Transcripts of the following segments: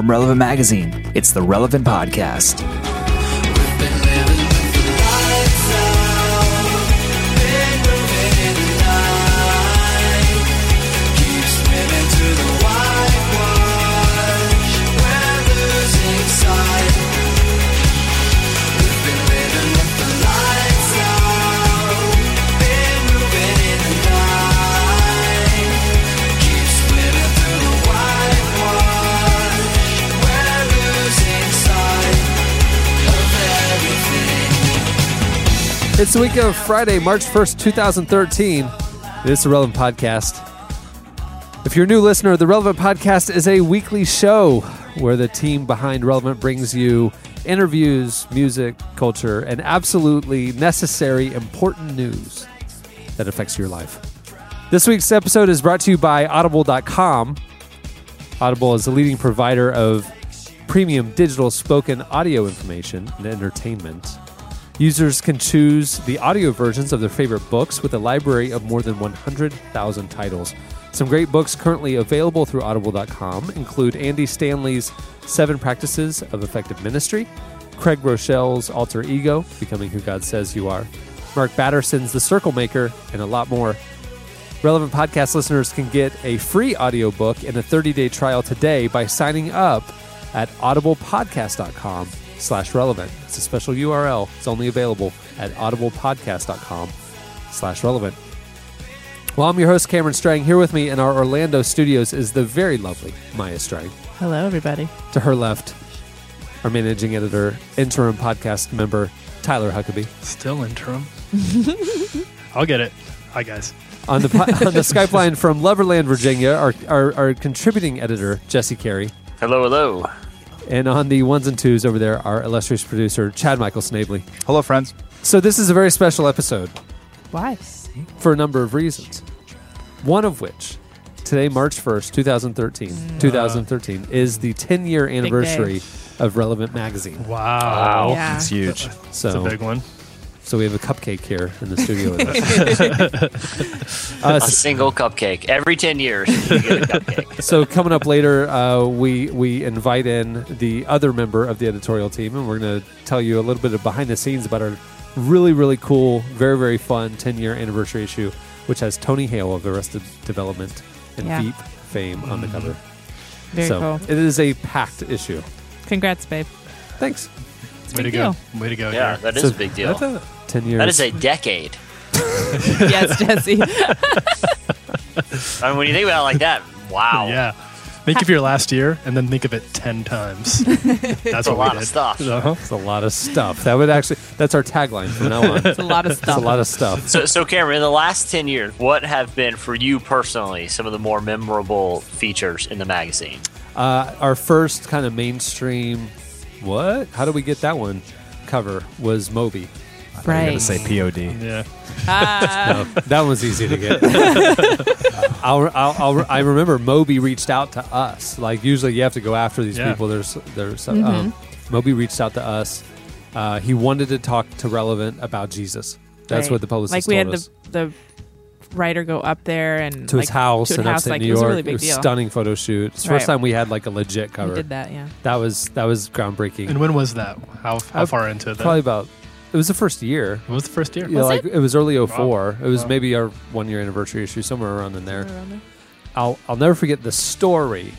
From Relevant Magazine, it's the Relevant Podcast. It's the week of Friday, March 1st, 2013. This is the Relevant Podcast. If you're a new listener, the Relevant Podcast is a weekly show where the team behind Relevant brings you interviews, music, culture, and absolutely necessary, important news that affects your life. This week's episode is brought to you by Audible.com. Audible is the leading provider of premium digital spoken audio information and entertainment. Users can choose the audio versions of their favorite books with a library of more than 100,000 titles. Some great books currently available through audible.com include Andy Stanley's Seven Practices of Effective Ministry, Craig Groeschel's Altar Ego, Becoming Who God Says You Are, Mark Batterson's The Circle Maker, and a lot more. Relevant podcast listeners can get a free audiobook and a 30-day trial today by signing up at audiblepodcast.com slash relevant. It's a special URL. It's only available at audiblepodcast.com slash relevant. Well, I'm your host, Cameron Strang. Here with me in our Orlando studios is the very lovely Maya Strang. Hello, everybody. To her left, our managing editor, interim podcast member, Tyler Huckabee. Still interim. I'll get it. Hi, guys. On the, po- on the Skype line from Loverland, Virginia, our, our, our contributing editor, Jesse Carey. Hello, hello. And on the ones and twos over there, our illustrious producer, Chad Michael Snavely. Hello, friends. So this is a very special episode Why? for a number of reasons. One of which, today, March 1st, 2013, mm. 2013, is the 10 year anniversary of Relevant Magazine. Wow. Yeah. It's huge. It's a big one. So we have a cupcake here in the studio with us. Uh, A single cupcake every ten years. You get a cupcake. so coming up later, uh, we we invite in the other member of the editorial team, and we're going to tell you a little bit of behind the scenes about our really really cool, very very fun 10 year anniversary issue, which has Tony Hale of Arrested Development and Yeah. Veep fame on the cover. Very so cool. it is a packed issue. Congrats, babe. Thanks. It's a Way to big go. Way to go. Yeah, here. that is So a big deal. That's a 10 years. That is a decade. yes, Jesse. I mean, when you think about it like that, wow. Yeah. Think of your last year and then think of it 10 times. That's That's a what we lot did. of stuff. Uh-huh. It's a lot of stuff. That would actually that's our tagline from now on. It's a lot of stuff. It's stuff. a lot of stuff. So, so Cameron, in the last 10 years, what have been for you personally some of the more memorable features in the magazine? Uh, our first kind of mainstream, what? How do we get that one? Cover was Moby. I'm going right. to say POD. Yeah. Ah, No, that one's easy to get. I'll, I'll, I'll, I remember Moby reached out to us. Like usually, you have to go after these Yeah. people. There's, there's. Um, Moby reached out to us. Uh, he wanted to talk to Relevant about Jesus. That's right. what the publicist Like we had us. the the writer go up there and to like, his house to in house. upstate Like New it was York. a really big it was deal. stunning photo shoot. It's the first time we had like a legit We cover. did that, yeah. That was that was groundbreaking. And when was that? How, how far into it? then? Probably about. It was the first year. It was the first year? Yeah, Was like it? it? was early 04. It was Wow. maybe our one year anniversary issue, somewhere around in there. Around there. I'll I'll never forget the story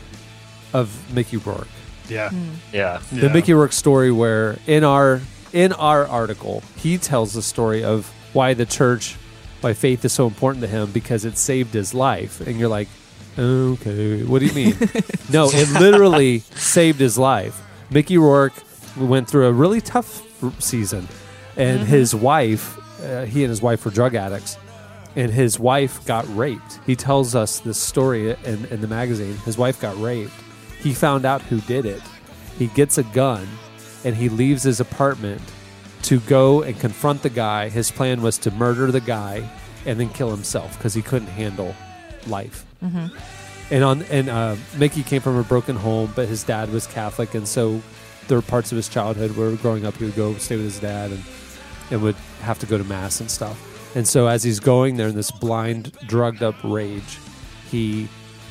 of Mickey Rourke. Yeah. Hmm. Yeah. The Yeah. Mickey Rourke story where in our in our article, he tells the story of why the church why faith is so important to him because it saved his life. And you're like, Okay, what do you mean? no, it literally saved his life. Mickey Rourke went through a really tough r- season and his wife, uh, he and his wife were drug addicts and his wife got raped. He tells us this story in, in the magazine. His wife got raped. He found out who did it. He gets a gun and he leaves his apartment to go and confront the guy. His plan was to murder the guy and then kill himself because he couldn't handle life. And on and uh, Mickey came from a broken home, but his dad was Catholic, and so there were parts of his childhood where growing up he would go stay with his dad and and would have to go to mass and stuff. And so as he's going there in this blind, drugged up rage, he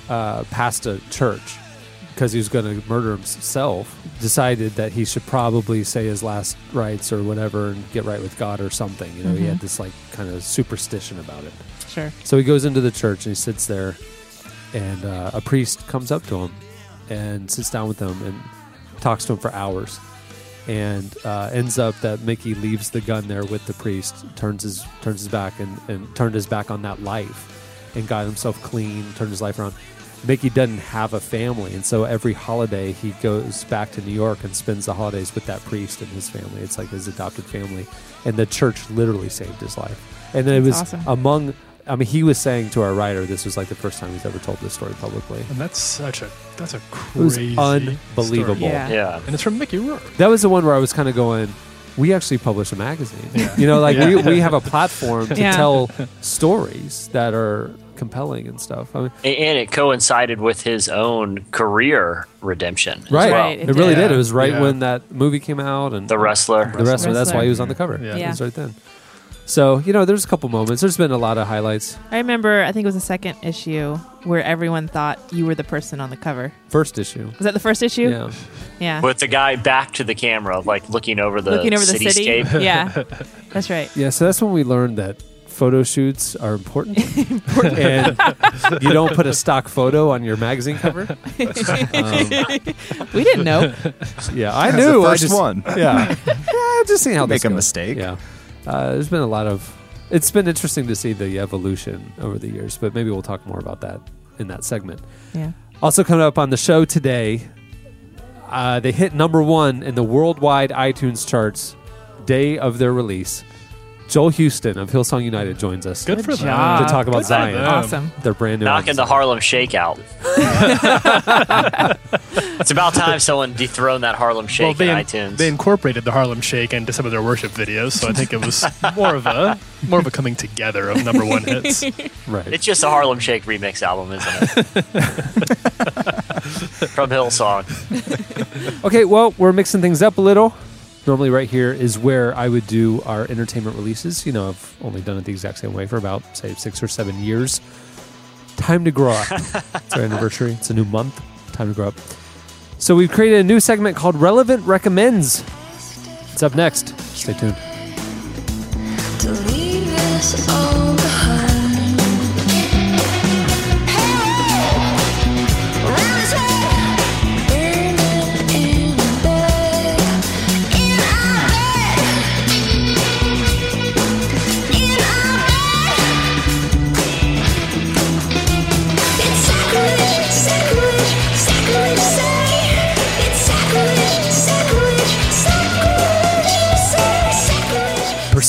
uh, passed a church because he was going to murder himself, decided that he should probably say his last rites or whatever and get right with God or something. You know, he Mhm. had this like kind of superstition about it. Sure. So he goes into the church and he sits there, and uh, a priest comes up to him and sits down with him and talks to him for hours. And uh, ends up that Mickey leaves the gun there with the priest, turns his turns his back and, and turned his back on that life, and got himself clean, turned his life around. Mickey doesn't have a family, and so every holiday he goes back to New York and spends the holidays with that priest and his family. It's like his adopted family, and the church literally saved his life. And then it was awesome. among. I mean, he was saying to our writer, this was like the first time he's ever told this story publicly. And that's such a that's a It was crazy unbelievable. story. Yeah. Yeah. And it's from Mickey Rourke. That was the one where I was kind of going. We actually publish a magazine. Yeah. You know, like we, Yeah. we have a platform to Yeah. tell stories that are compelling and stuff. I mean, And it coincided with his own career redemption. as right? well. Right, It, it really did. did. It was right Yeah. when that movie came out and The wrestler. the wrestler. That's why he was on the cover. Yeah. It was right then. So you know, there's a couple moments. There's been a lot of highlights. I remember, I think it was the second issue where everyone thought you were the person on the cover. First issue. Was that the first issue? Yeah. Yeah. With the guy back to the camera, like looking over the Looking over the city. cityscape. Yeah. That's right. Yeah. So that's when we learned that photo shoots are important, and you don't put a stock photo on your magazine cover. Um, We didn't know. yeah, I That's knew. the I first just- one. Yeah, yeah. Just seeing how they Make this a goes. mistake. Yeah, uh, there's been a lot of. It's been interesting to see the evolution over the years, but maybe we'll talk more about that in that segment. Yeah. Also coming up on the show today, uh, they hit number one in the worldwide iTunes charts day of their release. Joel Houston of Hillsong United joins us Good, Good for them. to talk about Good Zion, them. Awesome. their brand new Knocking the album. Harlem Shakeout. it's about time someone dethroned that Harlem Shake they, in in- iTunes. they incorporated the Harlem Shake into some of their worship videos, so I think it was more of a more of a coming together of number one hits. right. it's just a Harlem Shake remix album, isn't it? From Hillsong. Okay, well, we're mixing things up a little. Normally, right here is where I would do our entertainment releases. You know, I've only done it the exact same way for about, say, six or seven years. Time to grow up. it's our anniversary. It's a new month. Time to grow up. So, we've created a new segment called Relevant Recommends. It's up next. Stay tuned.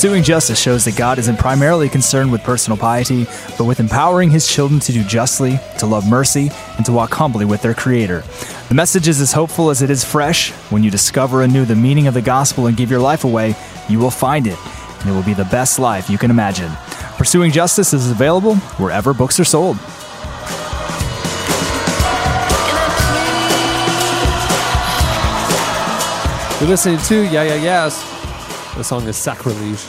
Pursuing justice shows that God isn't primarily concerned with personal piety, but with empowering his children to do justly, to love mercy, and to walk humbly with their Creator. The message is as hopeful as it is fresh. When you discover anew the meaning of the gospel and give your life away, you will find it, and it will be the best life you can imagine. Pursuing Justice is available wherever books are sold. You're listening to Yeah Yeah Yeahs. The song is Sacrilege.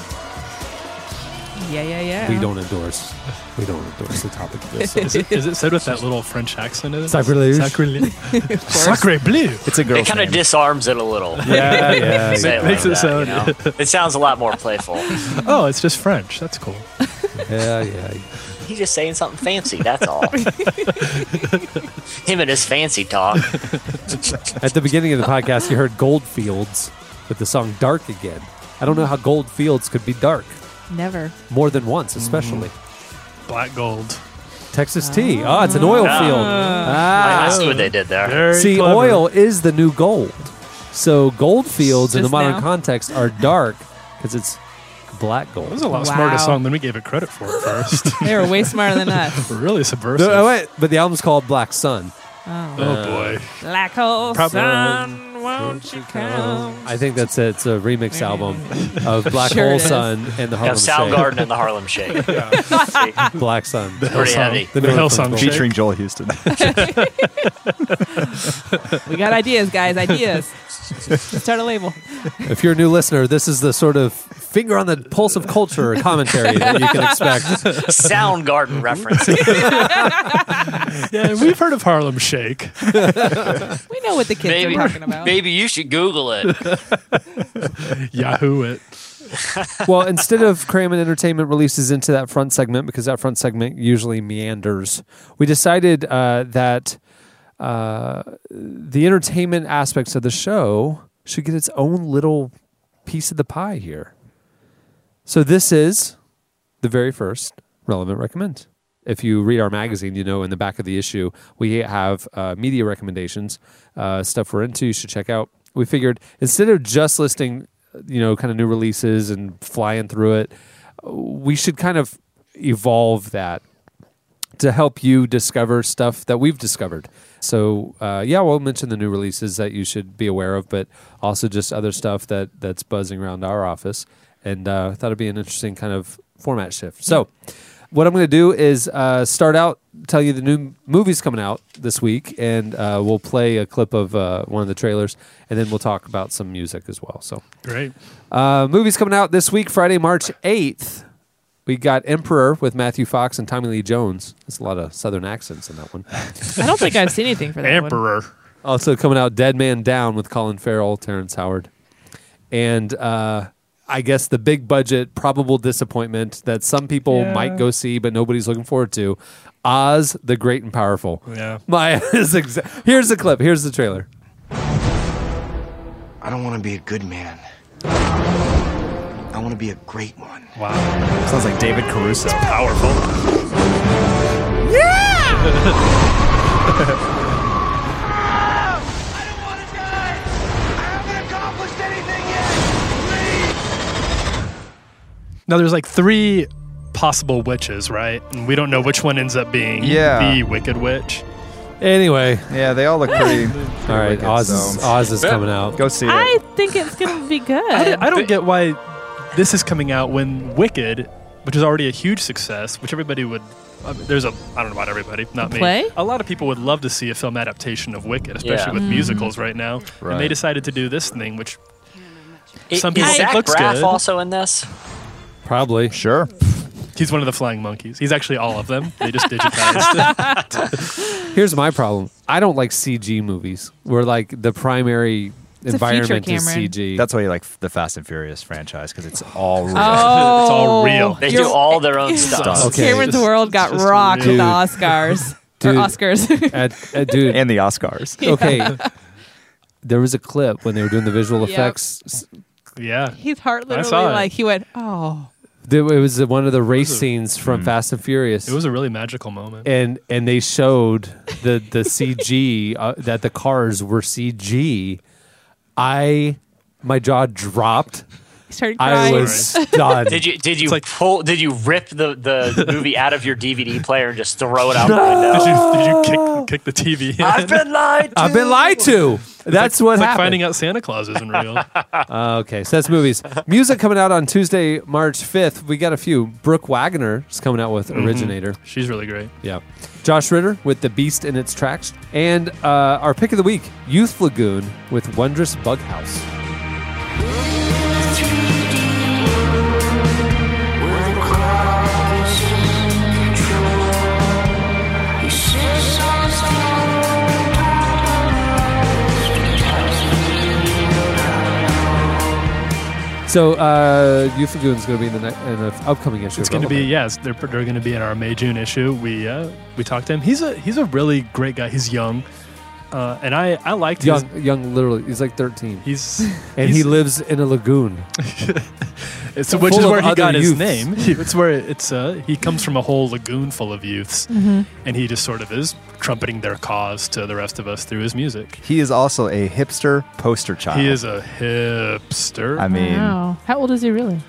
Yeah, yeah, yeah. We don't endorse. We don't endorse the topic of this song. Is it, is it said with that little French accent? In it? Sacrilege. Sacrilege. Sacre bleu. It's a girl's It kind of disarms it a little. yeah, yeah. Say it Makes like it that, you sound- know? It sounds a lot more playful. Oh, it's just French. That's cool. Yeah, yeah. He's just saying something fancy, that's all. Him and his fancy talk. At the beginning of the podcast, you heard Goldfields with the song Dark Again. I don't know how gold fields could be dark Never. more than once, especially. Black gold. Texas tea. Oh, it's an oil Ah. field. I Ah. see what they did there. Very See, clever. oil is the new gold. So gold fields in the Just modern now. context are dark because it's black gold. That was a lot Wow. smarter song than we gave it credit for at first. They were way smarter than us. really subversive. No, oh, wait, but the album's called Black Sun. Oh. Oh boy. Black hole Probably- sun, won't you come? I think that's it. It's a remix album of Black Sure Hole it is. Sun and the You Harlem have Soundgarden and the Harlem Shake. Shake. See, Black Sun. The Pretty Hillsong, heavy. The, The Hillsong Hillsong Shake. Featuring Joel Houston. We got ideas, guys. Ideas. Let's start a label. If you're a new listener, this is the sort of finger on the pulse of culture commentary that you can expect. Soundgarden reference. Yeah, we've heard of Harlem Shake. We know what the kids maybe, are talking about. Maybe you should Google it. Yahoo it. well, instead of Cramming Entertainment releases into that front segment, because that front segment usually meanders, we decided uh, that uh, the entertainment aspects of the show should get its own little piece of the pie here. So this is the very first relevant recommend. If you read our magazine, you know in the back of the issue we have uh, media recommendations, uh, stuff we're into. You should check out. We figured instead of just listing, you know, kind of new releases and flying through it, we should kind of evolve that to help you discover stuff that we've discovered. So uh, yeah, we'll mention the new releases that you should be aware of, but also just other stuff that that's buzzing around our office. And uh, I thought it'd be an interesting kind of format shift. So what I'm going to do is uh, start out, tell you the new movies coming out this week, and uh, we'll play a clip of uh, one of the trailers, and then we'll talk about some music as well. So Great. uh, movies coming out this week, Friday, March 8th. We got Emperor with Matthew Fox and Tommy Lee Jones. There's a lot of southern accents in that one. I don't think I've seen anything for that one. Emperor. Also coming out, Dead Man Down with Colin Farrell, Terrence Howard, and uh, I guess the big budget probable disappointment that some people Yeah. might go see, but nobody's looking forward to. Oz the Great and Powerful. Yeah. My is exa- here's the clip. Here's the trailer. I don't want to be a good man. I want to be a great one. Wow. Sounds like David Caruso. Powerful. I Now there's like three possible witches, right? And we don't know which one ends up being Yeah. the Wicked Witch. Anyway, Yeah, they all look pretty. all right, wicked, Oz is, Oz is coming out. Go see it. I think it's gonna be good. I don't, I don't get why this is coming out when Wicked, which is already a huge success, which everybody would. I mean, there's a I don't know about everybody, not me. Play? A lot of people would love to see a film adaptation of Wicked, especially Yeah. with Mm-hmm. musicals right now. And they decided to do this thing, which I- Some people is think Zach looks Braff good. also in this? Probably. Sure. he's one of the flying monkeys. He's actually all of them. They just digitized. Here's my problem. I don't like CG movies where like the primary a feature, environment is CG. That's why you like the Fast and Furious franchise because it's all real. Oh, It's all real. They do all their own stuff. Okay. Cameron's world got just rocked with the Oscars Dude. or Oscars. at, at, dude. and the Oscars. okay. There was a clip when they were doing the visual Yep. effects. S- Yeah. His heart literally like he went, oh. There, it was one of the race a- scenes from Fast and Furious. It was a really magical moment. and and they showed the the CG uh, that the cars were CG. I my jaw dropped. He started I was stunned. Did you did you like- pull? Did you rip the, the movie out of your DVD player and just throw it out the window? Did you, did you kick, kick the TV? in? I've been lied to. I've been lied to. That's what It's like finding out Santa Claus isn't real. Uh, okay, so that's movies. Music coming out on Tuesday, March 5th. We got a few. Brooke Waggoner is coming out with Originator. She's really great. Yeah. Josh Ritter with The Beast in Its Tracks. And uh, our pick of the week, Youth Lagoon with Wondrous Bug House. So, uh, Youth Lagoon is going to be in the, ne- in the upcoming issue. It's going to be yes. They're they're going to be in our May June issue. We uh, we talked to him. He's a he's a really great guy. He's young, uh, and I I liked his. young, young, literally. He's like 13. He's and he's- he lives in a lagoon. It's, which is where he other got his name. It's where it's uh, he comes from a whole lagoon full of youths, and he just sort of is trumpeting their cause to the rest of us through his music. He is also a hipster poster child. He is a hipster. I mean, Wow. How old is he really?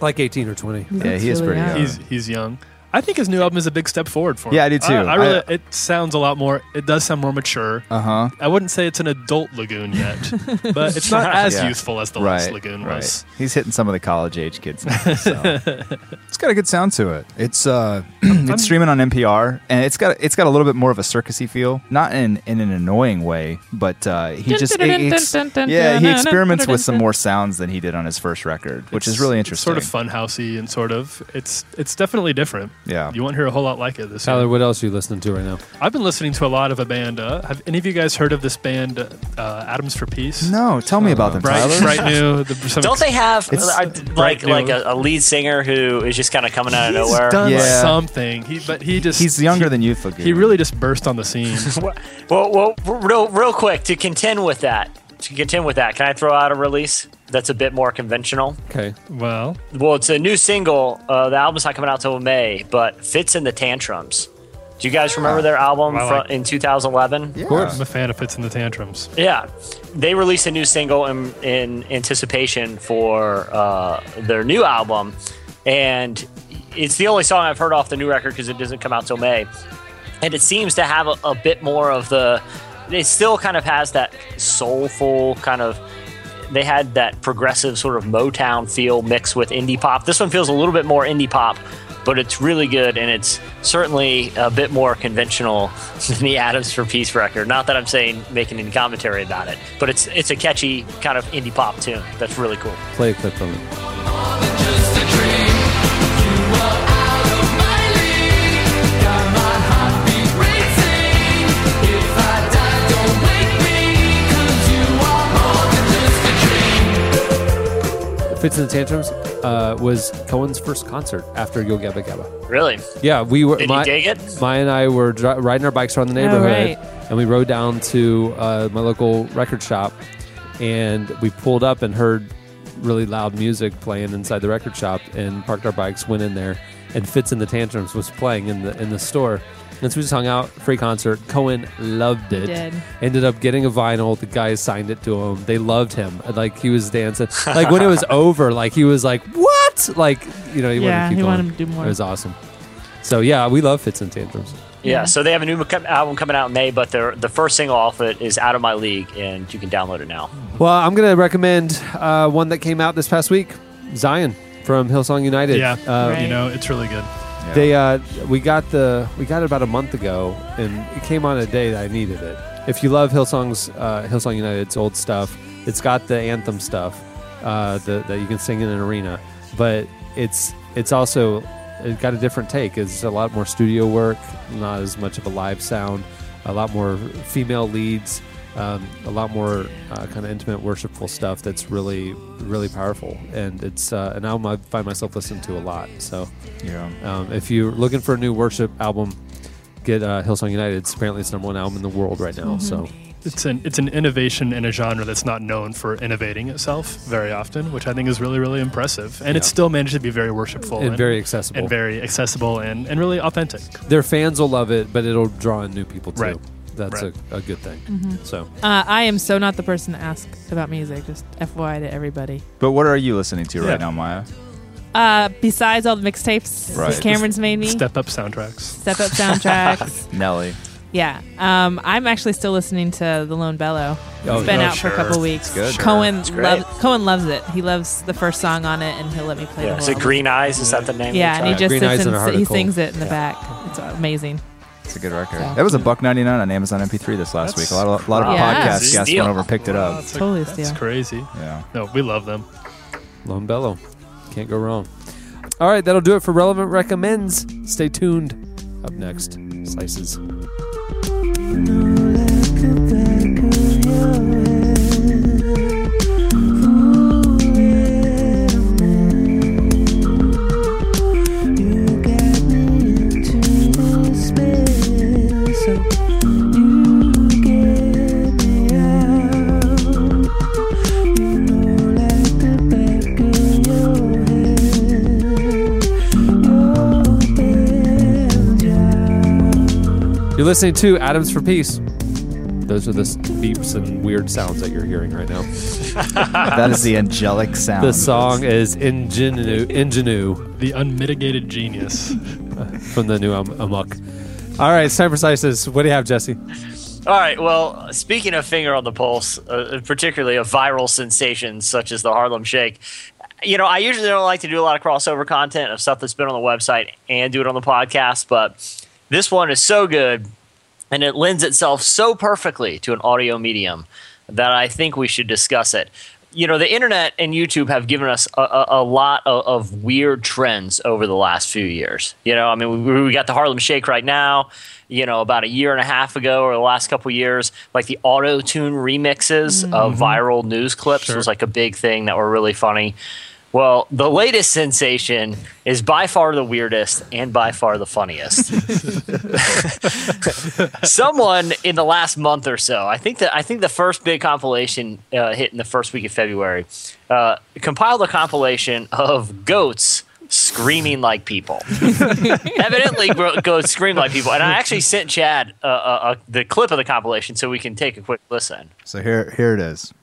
Like 18 or 20. yeah, he is really pretty young. young. he's he's young. I think his new album is a big step forward for him. Yeah, I do too. I, I really, I- it sounds a lot more. It does sound more mature. Uh huh. I wouldn't say it's an adult Lagoon yet, but it's not as Yeah. youthful as the last Right, Lagoon right. was. He's hitting some of the college age kids now. So. it's got a good sound to it. It's uh, it's streaming on NPR, and it's got it's got a little bit more of a circusy feel, not in in an annoying way, but uh, he just he ex- yeah he experiments with some more sounds than he did on his first record, which is really interesting. Sort of fun housey and sort of it's it's definitely different. Yeah. you won't hear a whole lot like it this Tyler, year. what else are you listening to right now? I've been listening to a lot of a band. Uh, have any of you guys heard of this band, uh, Atoms for Peace? No, tell me about them, Bright, Tyler. bright new. The, some Don't they have It's uh, like bright like new- a, a lead singer who is just kind of coming out of He's nowhere? done Yeah. something. He, but he just He's younger he, than you, Lagoon. He really just burst on the scene. Well, well, real, real quick to contend with that. To contend with that, can I throw out a release that's a bit more conventional? Okay. well, Well, it's a new single. Uh, the album's not coming out till May, but Fitz and the Tantrums. Do you guys remember their album I fro- like- in 2011? yeah. Of course. I'm a fan of Fitz and the Tantrums. Yeah, they released a new single in, in anticipation for uh, their new album, and it's the only song I've heard off the new record because it doesn't come out till May, and it seems to have a, a bit more of the. It still kind of has that soulful kind of. They had that progressive sort of Motown feel mixed with indie pop. This one feels a little bit more indie pop, but it's really good and it's certainly a bit more conventional than the Atoms for Peace record. Not that I'm saying making any commentary about it, but it's it's a catchy kind of indie pop tune that's really cool. Play a clip from it. Fitz and the Tantrums uh, was Cohen's first concert after Yo Gabba Gabba. Really? Yeah, we were. Did my, you dig it? Maya and I were dri- riding our bikes around the neighborhood, right. and we rode down to uh, my local record shop, and we pulled up and heard really loud music playing inside the record shop, and parked our bikes, went in there, and Fitz and the Tantrums was playing in the in the store. And so we just hung out, free concert. Cohen loved it. did. Ended up getting a vinyl. The guys signed it to him. They loved him. Like he was dancing. Like when it was over, like he was like, "What?" Like you know, he Yeah, wanted to keep he going. wanted to do more. It was awesome. So yeah, we love Fitz and Tantrums. Yeah. So they have a new album coming out in May, but their the first single off it is "Out of My League," and you can download it now. Well, I'm going to recommend uh, one that came out this past week, Zion from Hillsong United. Yeah, Uh, Right. you know it's really good. They uh, we got the we got it about a month ago, and it came on a day that I needed it. If you love Hillsong's uh, Hillsong United's old stuff, it's got the anthem stuff uh, the, that you can sing in an arena, but it's it's also it got a different take. It's a lot more studio work, not as much of a live sound, a lot more female leads, um, a lot more uh, kind of intimate, worshipful stuff. That's really really powerful, and it's uh, an album I find myself listening to a lot. So. Yeah. Um, if you're looking for a new worship album, get uh, Hillsong United. It's apparently it's number one album in the world right now. So It's an it's an innovation in a genre that's not known for innovating itself very often, which I think is really really impressive. And it's Yeah. still managed to be very worshipful and very accessible. and very accessible and, and really authentic. Their fans will love it, but it'll draw in new people too. Right. That's Right. a, a good thing. So Uh, I am so not the person to ask about music. Just FYI to everybody. But what are you listening to Yeah. right now, Maya? Uh, besides all the mixtapes Right. Cameron's made me, Step up soundtracks. step up soundtracks. Nelly. yeah. Um, I'm actually still listening to The Lone Bellow. It's Oh, been oh, out for a sure. couple weeks. good. Cohen It's great. loves Cohen loves it. He loves the first song on it, and he'll let me play Yeah. the Is it. Green Eyes? Is that the name? Yeah, of and he just Green sits and and he sings it in the back. It's amazing. It's a good record. So- That was a buck ninety nine on Amazon MP3 this last That's- week. A lot of a lot of Yeah. podcast guests went over and picked it up. That's a- Totally a that's steal. crazy. Yeah. No, we love them. Lone Bellow, can't go wrong. All right, that'll do it for relevant recommends. Stay tuned. Up next, slices. You're listening to Atoms for Peace. Those are the beeps and weird sounds that you're hearing right now. that is the angelic sound. The song is Ingenue. Ingenue. The unmitigated genius. from the new um, Amok. All right, it's time for Slices. What do you have, Jesse? All right. Well, speaking of finger on the pulse, uh, particularly of viral sensations such as the Harlem Shake, you know, I usually don't like to do a lot of crossover content of stuff that's been on the website and do it on the podcast, but this one is so good and it lends itself so perfectly to an audio medium that I think we should discuss it. You know, the internet and YouTube have given us a, a, a lot of, of weird trends over the last few years. You know, I mean, we, we got the Harlem Shake right now. You know, about a year and a half ago, or the last couple years, like the auto tune remixes mm-hmm. of viral news clips was like a big thing that were really funny. Well, the latest sensation is by far the weirdest and by far the funniest. Someone in the last month or so, I think that I think the first big compilation uh, hit in the first week of February, uh, compiled a compilation of goats screaming like people. Evidently, gro- goats scream like people, and I actually sent Chad uh, uh, uh, the clip of the compilation so we can take a quick listen. So here, here it is.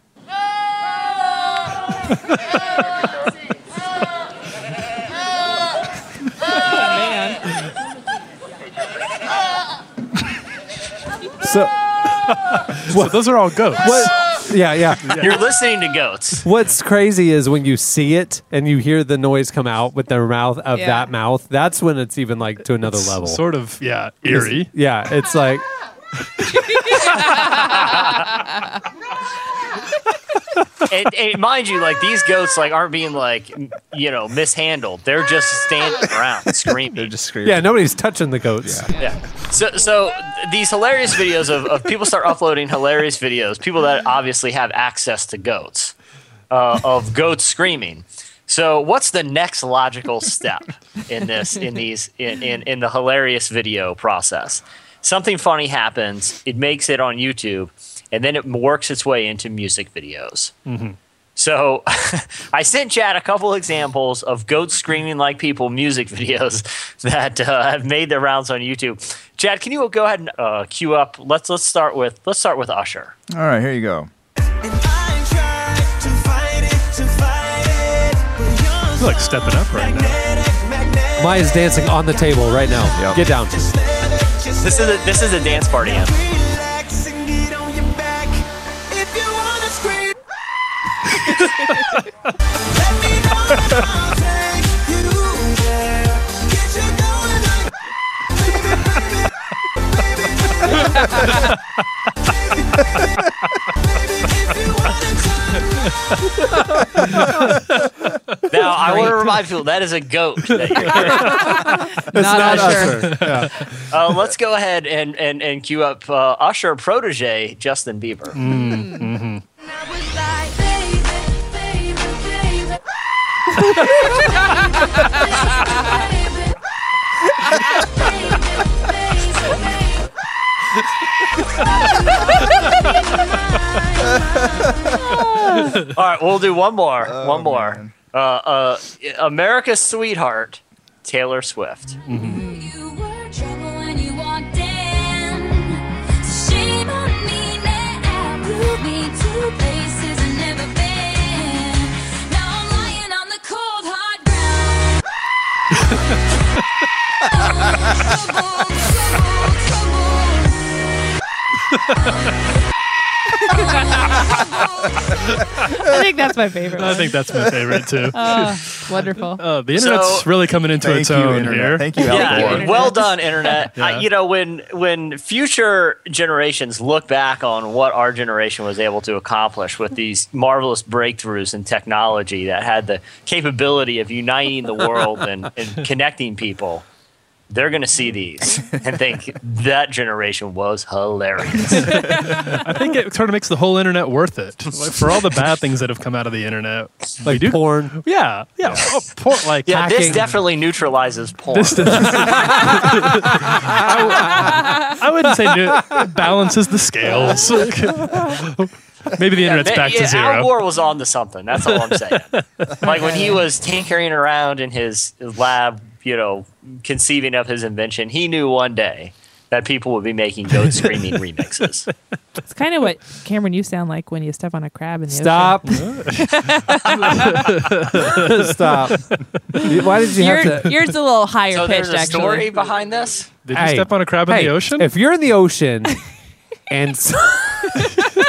So, So those are all goats. what? Yeah, yeah. You're listening to goats. What's crazy is when you see it and you hear the noise come out with their mouth of Yeah. that mouth. That's when it's even like to another level. Sort of, yeah, eerie. Yeah, it's like and, and mind you, like these goats, like aren't being like you know mishandled. They're just standing around screaming. They're just screaming. yeah, nobody's touching the goats. Yeah. So, so these hilarious videos of, of people start uploading hilarious videos. People that obviously have access to goats, uh, of goats screaming. So, what's the next logical step in this? In these, in, in in the hilarious video process, something funny happens. It makes it on YouTube, and then it works its way into music videos. So I sent Chad a couple examples of goats screaming like people music videos that uh, have made their rounds on YouTube. Chad, can you go ahead and uh, queue up? Let's let's start with let's start with Usher. All right, here you go. I feel like stepping up right now. Maya's dancing on the table right now. Yep. Get down. This is a this is a dance party anthem. Now I want to remind people that is a goat. That you're Not, Usher. Uh, let's go ahead and and and queue up uh, Usher protege Justin Bieber. All right, we'll do one more. one more. man. Uh, uh, America's sweetheart, Taylor Swift. You were trouble when you walked in. Shame on me now. Took I think that's my favorite. I one. think that's my favorite too. Oh, wonderful. Uh, the internet's So- really coming into Thank its you, own internet. here. Thank you, Yeah, Al Gore. Internet. well done, internet. Yeah. I, you know, when when future generations look back on what our generation was able to accomplish with these marvelous breakthroughs in technology that had the capability of uniting the world and, and connecting people, they're going to see these and think that generation was hilarious. I think it sort of makes the whole internet worth it. Like for all the bad things that have come out of the internet. Like do- porn. Yeah, yeah. Oh, poor, like Yeah, this definitely neutralizes porn. This does- I, I wouldn't say new, it balances the scales. Maybe the internet's Ma- back yeah, to Al zero. Gore was on to something. That's all I'm saying. like when he was tinkering around in his, his lab, you know, conceiving of his invention, he knew one day that people would be making goat screaming remixes. It's kind of what Cameron you sound like when you step on a crab in the ocean. Stop. Stop. Why did you ocean. have to? Yours a little higher So there's pitched, a story actually. behind this. Did Hey, you step on a crab in hey, the ocean? If you're in the ocean and, s-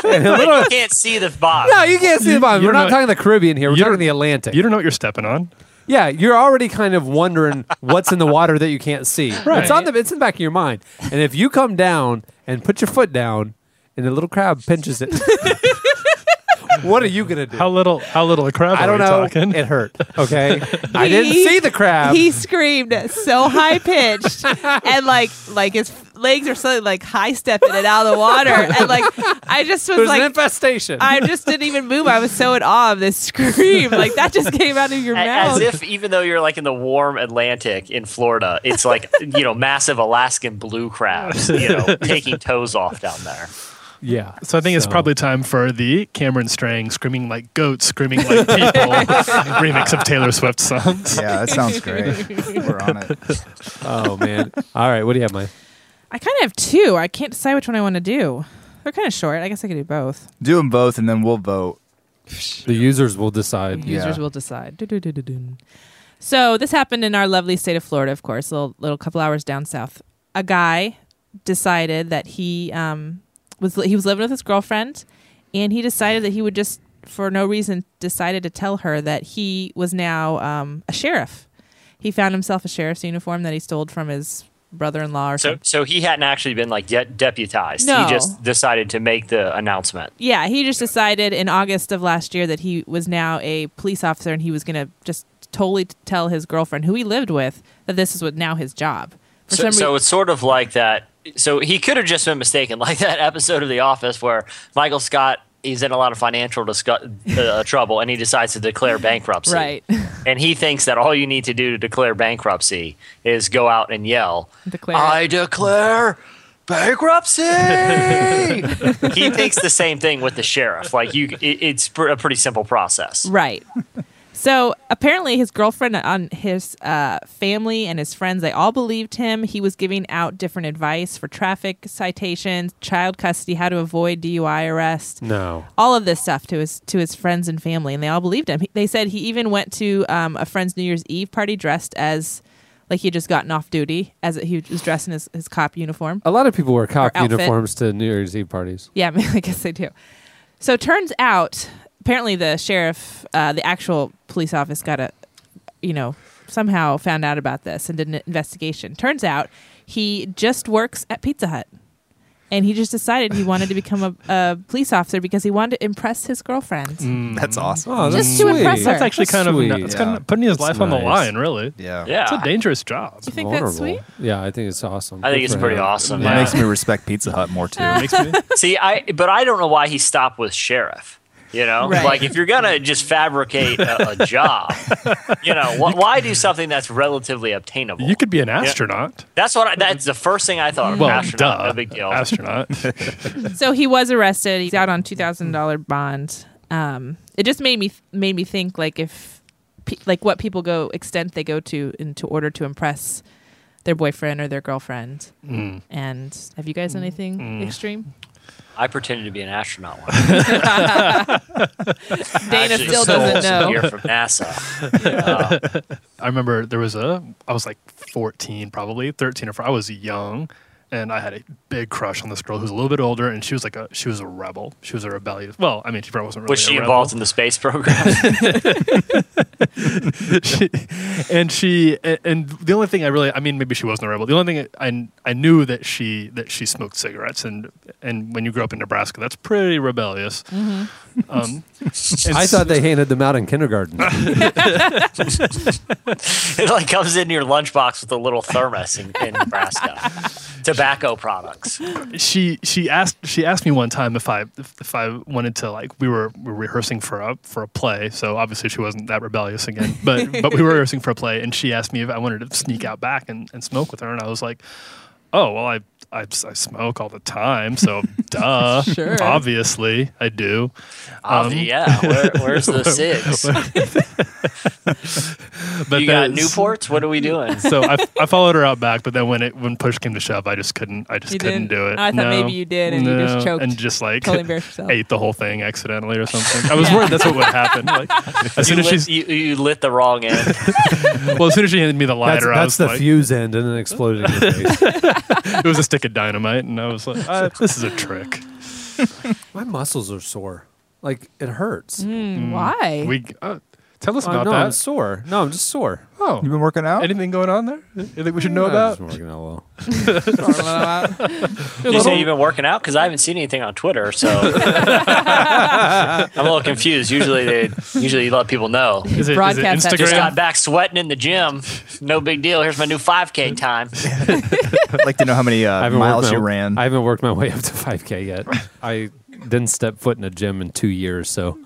and a Like, little, you can't see the bottom. no, you can't see the bottom. you We're don't not know- talking the Caribbean here. We're you talking the Atlantic. you don't know what you're stepping on. Yeah, you're already kind of wondering what's in the water that you can't see. Right. It's on the it's in the back of your mind. And if you come down and put your foot down and the little crab pinches it, what are you gonna do? How little? How little a crab? I don't we know. Talking? It hurt. Okay, I didn't see the crab. He screamed so high pitched and like like his legs are so like high stepping it out of the water and like I just was There's an like infestation. I just didn't even move. I was so in awe of this scream. Like that just came out of your A- mouth. As if even though you're like in the warm Atlantic in Florida, it's like you know massive Alaskan blue crabs, you know, taking toes off down there. yeah. So I think it's So- probably time for the Cameron Strang screaming like goats, screaming like people remix of Taylor Swift songs. Yeah, that sounds great. We're on it. Oh man. All right. What do you have, Mike? I kind of have two. I can't decide which one I want to do. They're kind of short. I guess I could do both. Do them both, and then we'll vote. The users will decide. Yeah. Users will decide. Du-du-du-du-dun. So this happened in our lovely state of Florida, of course, a little, little couple hours down south. A guy decided that he um, was he was living with his girlfriend, and he decided that he would just, for no reason, decided to tell her that he was now um, a sheriff. He found himself a sheriff's uniform that he stole from his brother-in-law or So, something. so he hadn't actually been like de- deputized. No. He just decided to make the announcement. Yeah, he just decided in August of last year that he was now a police officer and he was going to just totally tell his girlfriend, who he lived with, that this is what now his job. For So, so it's sort of like that. So he could have just been mistaken, like that episode of The Office where Michael Scott he's in a lot of financial discu- uh, trouble and he decides to declare bankruptcy. right. And he thinks that all you need to do to declare bankruptcy is go out and yell, Declare. I declare bankruptcy. he thinks the same thing with the sheriff. Like you, it, it's pr- a pretty simple process. Right. So apparently, his girlfriend, on his uh, family, and his friends, they all believed him. He was giving out different advice for traffic citations, child custody, how to avoid DUI arrest, No. all of this stuff to his to his friends and family, and they all believed him. He, they said he even went to um, a friend's New Year's Eve party dressed as like he had just gotten off duty, as he was dressed in his, his cop uniform. A lot of people wear cop uniforms to New Year's Eve parties. Yeah, I, mean, I guess they do. So it turns out, apparently, the sheriff, uh, the actual police office, got a, you know, somehow found out about this and did an investigation. Turns out he just works at Pizza Hut. And he just decided he wanted to become a, a police officer because he wanted to impress his girlfriend. That's awesome. Oh, Just that's to sweet. impress her. That's actually That's kind of sweet. it's Yeah. kind of putting his That's life on the nice. line. Really, Yeah. Yeah. it's a dangerous job. You think that's Vulnerable. sweet? Yeah, I think it's awesome. I think Good it's for pretty him. awesome. It Yeah. makes me respect Pizza Hut more too. Makes me. See, I but I don't know why he stopped with sheriff. You know, Right. like if you're gonna just fabricate a, a job, you know, wh- why do something that's relatively obtainable? You could be an astronaut. That's what. I, that's the first thing I thought. Of Well, astronaut, duh. no big deal. Astronaut. so he was arrested. He's out on two thousand dollar bond. Um, it just made me made me think like if pe- like what people go extent they go to into order to impress their boyfriend or their girlfriend. Mm. And have you guys done anything Mm. extreme? I pretended to be an astronaut. Once. Dana Actually still stole doesn't know. gear from NASA. Uh, I remember there was a. I was like 14, probably 13 or 4. I was young, and I had a big crush on this girl who's a little bit older, and she was like a. She was a rebel. She was a rebellious. Well, I mean, she probably wasn't really. was she a involved in the space program? She- and she and- and the only thing I really I mean maybe she wasn't a rebel. The only thing I I knew that she that she smoked cigarettes and and when you grow up in Nebraska that's pretty rebellious. Um, I thought they handed them out in kindergarten. it like comes in your lunchbox with a little thermos in, in Nebraska. Tobacco products. she she asked she asked me one time if I if, if I wanted to like we were we were rehearsing for a for a play so obviously she wasn't that rebellious again. But but we were rehearsing for a play and she asked me if I wanted to sneak out back and, and smoke with her and I was like oh well I I, I smoke all the time, so duh. Sure. Obviously, I do. Obvi- Um, yeah, Where, where's the cigs? But you got Newports? What are we doing? So I, I followed her out back, but then when it when push came to shove, I just couldn't. I just You couldn't didn't? do it. I thought No. maybe you did and you just choked. and just like Totally embarrassed yourself. ate the whole thing accidentally or something. I was Yeah. worried that's what would happen. Like as You soon as she's you, you lit the wrong end. well, as soon as she handed me the That's, lighter, I that's was the like, fuse end and then exploded in your face. it was a stick of dynamite, and I was like, ah, this is a trick. My muscles are sore. Like it hurts. Mm, Why? We uh, tell us Oh, about no, I'm sore. No, I'm just sore. Oh, You've been working out? anything going on there? You think we should know I'm about? just working out well. Did you say you've been working out? Because I haven't seen anything on Twitter, so I'm a little confused. Usually, they usually you let people know. Is it, is it Broadcast that Just got back sweating in the gym. No big deal. Here's my new 5K time. I'd like to know how many I uh, haven't miles worked you ran. I haven't worked my way up to 5K yet. I didn't step foot in a gym in two years, so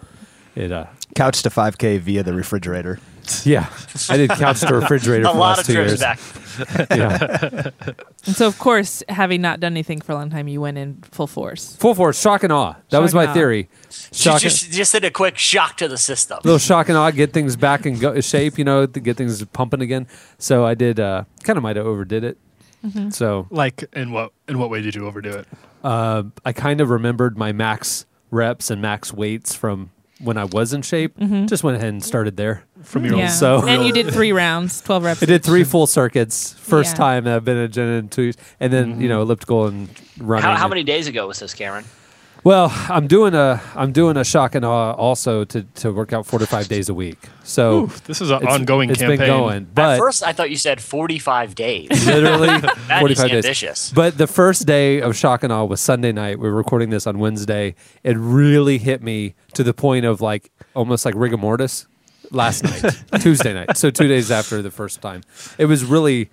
it. uh Couch to 5K via the refrigerator. Yeah, I did couch to refrigerator A for the lot last of two trips years. back. Yeah, and so, of course, having not done anything for a long time, you went in full force. full force, shock and awe. That Shock was and my awe. theory. She Shock, just, just did a quick shock to the system. little shock and awe, get things back in go- shape. You know, to get things pumping again. So I did. uh Kind of might have overdid it. Mm-hmm. So Like in what in what way did you overdo it? uh, I kind of remembered my max reps and max weights from when I was in shape. Just went ahead and started there. From your Mm-hmm. Yeah. So- and you did three rounds, 12 reps. I did three full circuits. First Yeah. time I've been in a gym in two and then you know elliptical and running. How, how many days ago was this, Cameron? Well, I'm doing a I'm doing a shock and awe also to to work out four to five days a week. So Ooh, this is an it's- ongoing It's campaign. been going, At but first, I thought you said 45 days. literally 45 days. ambitious. But the first day of shock and awe was Sunday night. We were recording this on Wednesday. It really hit me to the point of like almost like rigor mortis last night, Tuesday night. So two days after the first time, it was really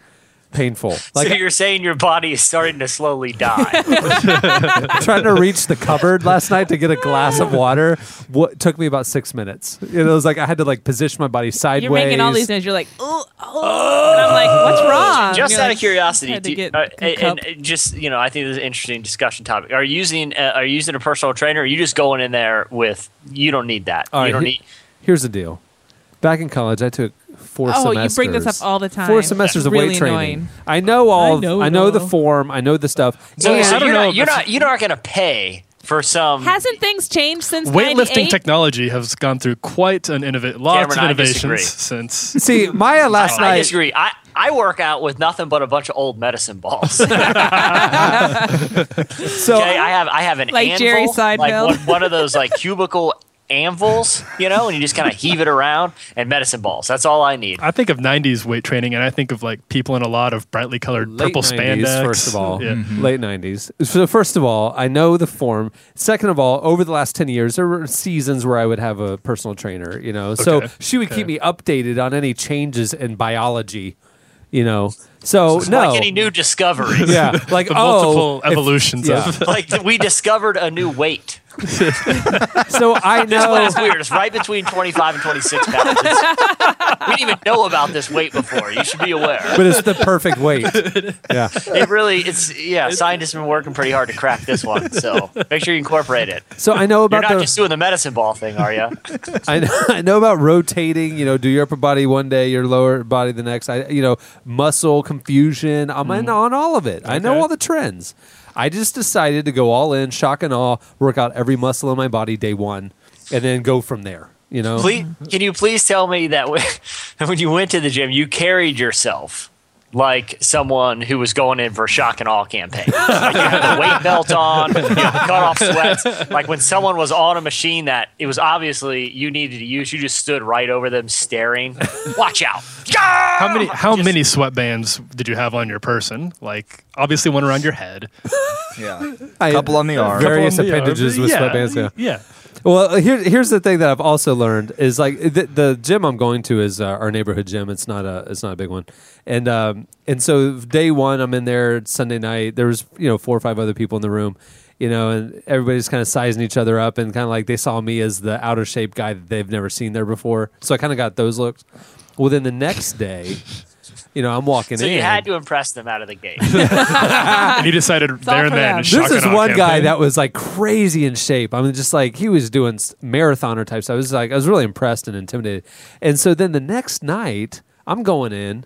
painful. Like so you're saying your body is starting to slowly die. trying to reach the cupboard last night to get a glass of water. What took me about six minutes. It was like I had to like position my body sideways. You're making all these noises. You're like, oh, oh. And I'm like, what's wrong? just out like, of curiosity, do get uh, and, and just you know, I think this is an interesting discussion topic. Are you using uh, are you using a personal trainer? Or are you just going in there with you don't need that. All you right, don't he- need. Here's the deal. Back in college, I took four Oh, you bring this up all the time. Four semesters That's of weight really training. annoying. I know all. I know, I know the though. form. I know the stuff. So, And- so I don't you're, know not, if you're it's- not you're not going to pay for some. Hasn't things changed since Weightlifting 98? technology has gone through quite an innovate lots Cameron, of I innovations since. See, Maya last I night. disagree. I, I work out with nothing but a bunch of old medicine balls. okay, So I have I have an Like anvil, Jerry like Seinfeld. one, one of those like cubicle anvils, you know, and you just kind of heave it around and medicine balls. That's all I need. I think of '90s weight training, and I think of like people in a lot of brightly colored late purple 90s, spandex. First of all, Yeah. Mm-hmm. late nineties. So first of all, I know the form. Second of all, over the last ten years, there were seasons where I would have a personal trainer. You know, so she would okay. keep me updated on any changes in biology. You know, so no, Like any new discoveries. yeah, like The oh, multiple if- evolutions yeah. of Like we discovered a new weight. So I know. This one is weird. It's right between 25 and 26 pounds. It's- we didn't even know about this weight before. You should be aware. but it's the perfect weight. Yeah. It really, it's yeah. Scientists have been working pretty hard to crack this one, so make sure you incorporate it. So I know You're about not the. just doing the medicine ball thing, are you? I know, I know about rotating. You know, do your upper body one day, your lower body the next. I, you know, muscle confusion. I'm in mm-hmm. on all of it. I know all the trends. I just decided to go all in, shock and awe, work out every muscle in my body day one, and then go from there. You know, Please, can you please tell me that when, when you went to the gym, you carried yourself like someone who was going in for a shock and awe campaign? Like you had the weight belt on, you know, cut off sweats. Like when someone was on a machine that it was obviously you needed to use, you just stood right over them staring. Watch out. how many how Just- many sweatbands did you have on your person? Like obviously one around your head, Yeah. A couple on the arm. Various on the arm. appendages with yeah, sweatbands. Yeah. yeah. Well, here, here's the thing that I've also learned is like the, the gym I'm going to is uh, our neighborhood gym. It's not a it's not a big one, and um, and so day one I'm in there Sunday night. There was you know four or five other people in the room, you know, and everybody's kind of sizing each other up and kind of like they saw me as the out of shape guy that they've never seen there before. So I kind of got those looks. Well, then the next day. You know, I'm walking So in. you had to impress them out of the gate. and he decided all there and then. them. this is and awe one guy that was like crazy in shape. I mean, just like he was doing s- marathoner type stuff. I was like, I was really impressed and intimidated. And so then the next night, I'm going in,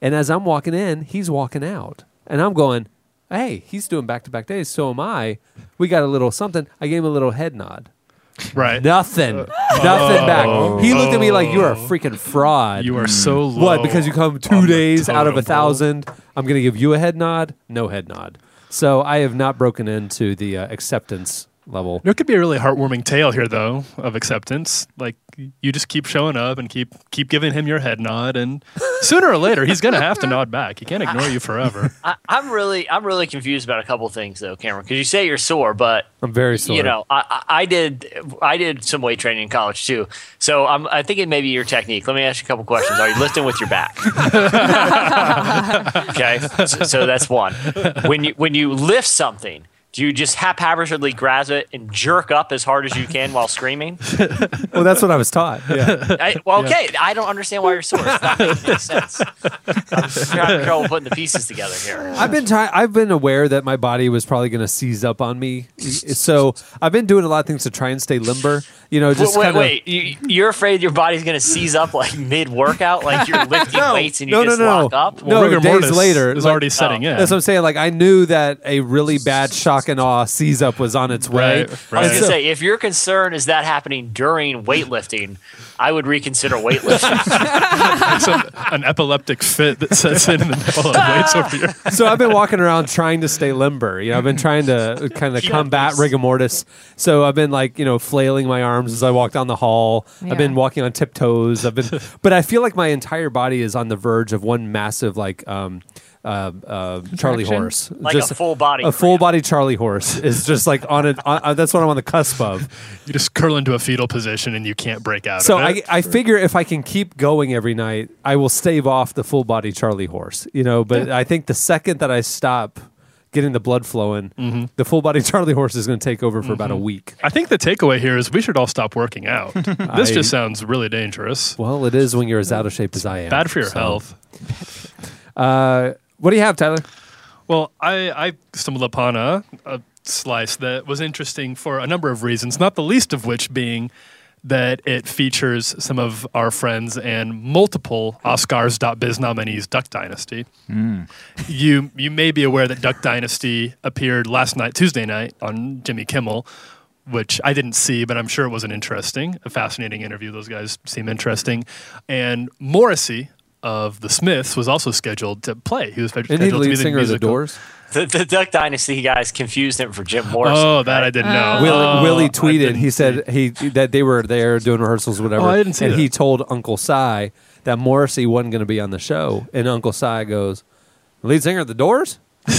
and as I'm walking in, he's walking out, and I'm going, "Hey, he's doing back to back days. So am I. We got a little something." I gave him a little head nod. Right. Nothing, nothing back. He looked at me like you are a freaking fraud. You are so low. What? Because you come two the days out of a totem pole. thousand, I'm going to give you a head nod? No head nod. So I have not broken into the uh, acceptance level. There could be a really heartwarming tale here, though, of acceptance. Like you just keep showing up and keep keep giving him your head nod, and sooner or later he's gonna have to nod back. He can't ignore you forever. I, I'm really, I'm really confused about a couple things though, Cameron. Because you say you're sore, but I'm very sore. you know, I, I I did, I did some weight training in college too. So I'm, I think it may be your technique. Let me ask you a couple questions. Are you lifting with your back? okay, so, so that's one. When you when you lift something. Do you just haphazardly grab it and jerk up as hard as you can while screaming? well, that's what I was taught. Yeah. I, well, okay. I don't understand why you're sore. It's not making sense. I'm just having trouble putting the pieces together here. I've been trying. I've been aware that my body was probably going to seize up on me, so I've been doing a lot of things to try and stay limber. You know, just wait, kind of. wait. You, you're afraid your body's going to seize up like mid workout, like you're lifting weights and you no, no, just no. lock up? No, rigor days later, is like- already setting oh, in. That's what I'm saying. Like I knew that a really bad shock and awe seize up was on its way. Right, I was going to say, if your concern is that happening during weightlifting, I would reconsider weightlifting. It's a- an epileptic fit that sets in in the middle of weights over here. so I've been walking around trying to stay limber. You know, I've been trying to kind of Keep combat up. rigor mortis. So I've been like, you know, flailing my arms as I walk down the hall. I've been walking on tiptoes. I've been, but I feel like my entire body is on the verge of one massive like. um uh, uh, Charlie horse, Like a full body a full body Charlie horse is just like on it. Uh, that's what I'm on the cusp of. You just curl into a fetal position and you can't break out So of I, it. I figure if I can keep going every night, I will stave off the full body Charlie horse. You know, but I think the second that I stop getting the blood flowing, Mm-hmm. the full body Charlie horse is going to take over for about a week. I think the takeaway here is we should all stop working out. this I- just sounds really dangerous. Well, it is when you're as out of shape as I am. Bad for your So, health. Uh, what do you have, Tyler? Well, I, I stumbled upon a, a slice that was interesting for a number of reasons, not the least of which being that it features some of our friends and multiple Oscars.biz nominees Duck Dynasty. Hmm. You you may be aware that Duck Dynasty appeared last night, Tuesday night, on Jimmy Kimmel, which I didn't see, but I'm sure it was an interesting, a fascinating interview. Those guys seem interesting. And Morrissey of the Smiths was also scheduled to play. He was scheduled Isn't he the to be lead the singer of the Doors? The, the Duck Dynasty guys confused him for Jim Morrison. Oh, that right? I didn't know. Willie, Oh, Willie tweeted. He said he that they were there doing rehearsals, whatever. Oh, I didn't see and that. he told Uncle Si that Morrissey wasn't going to be on the show, and Uncle Si goes, "Lead singer of the Doors." like,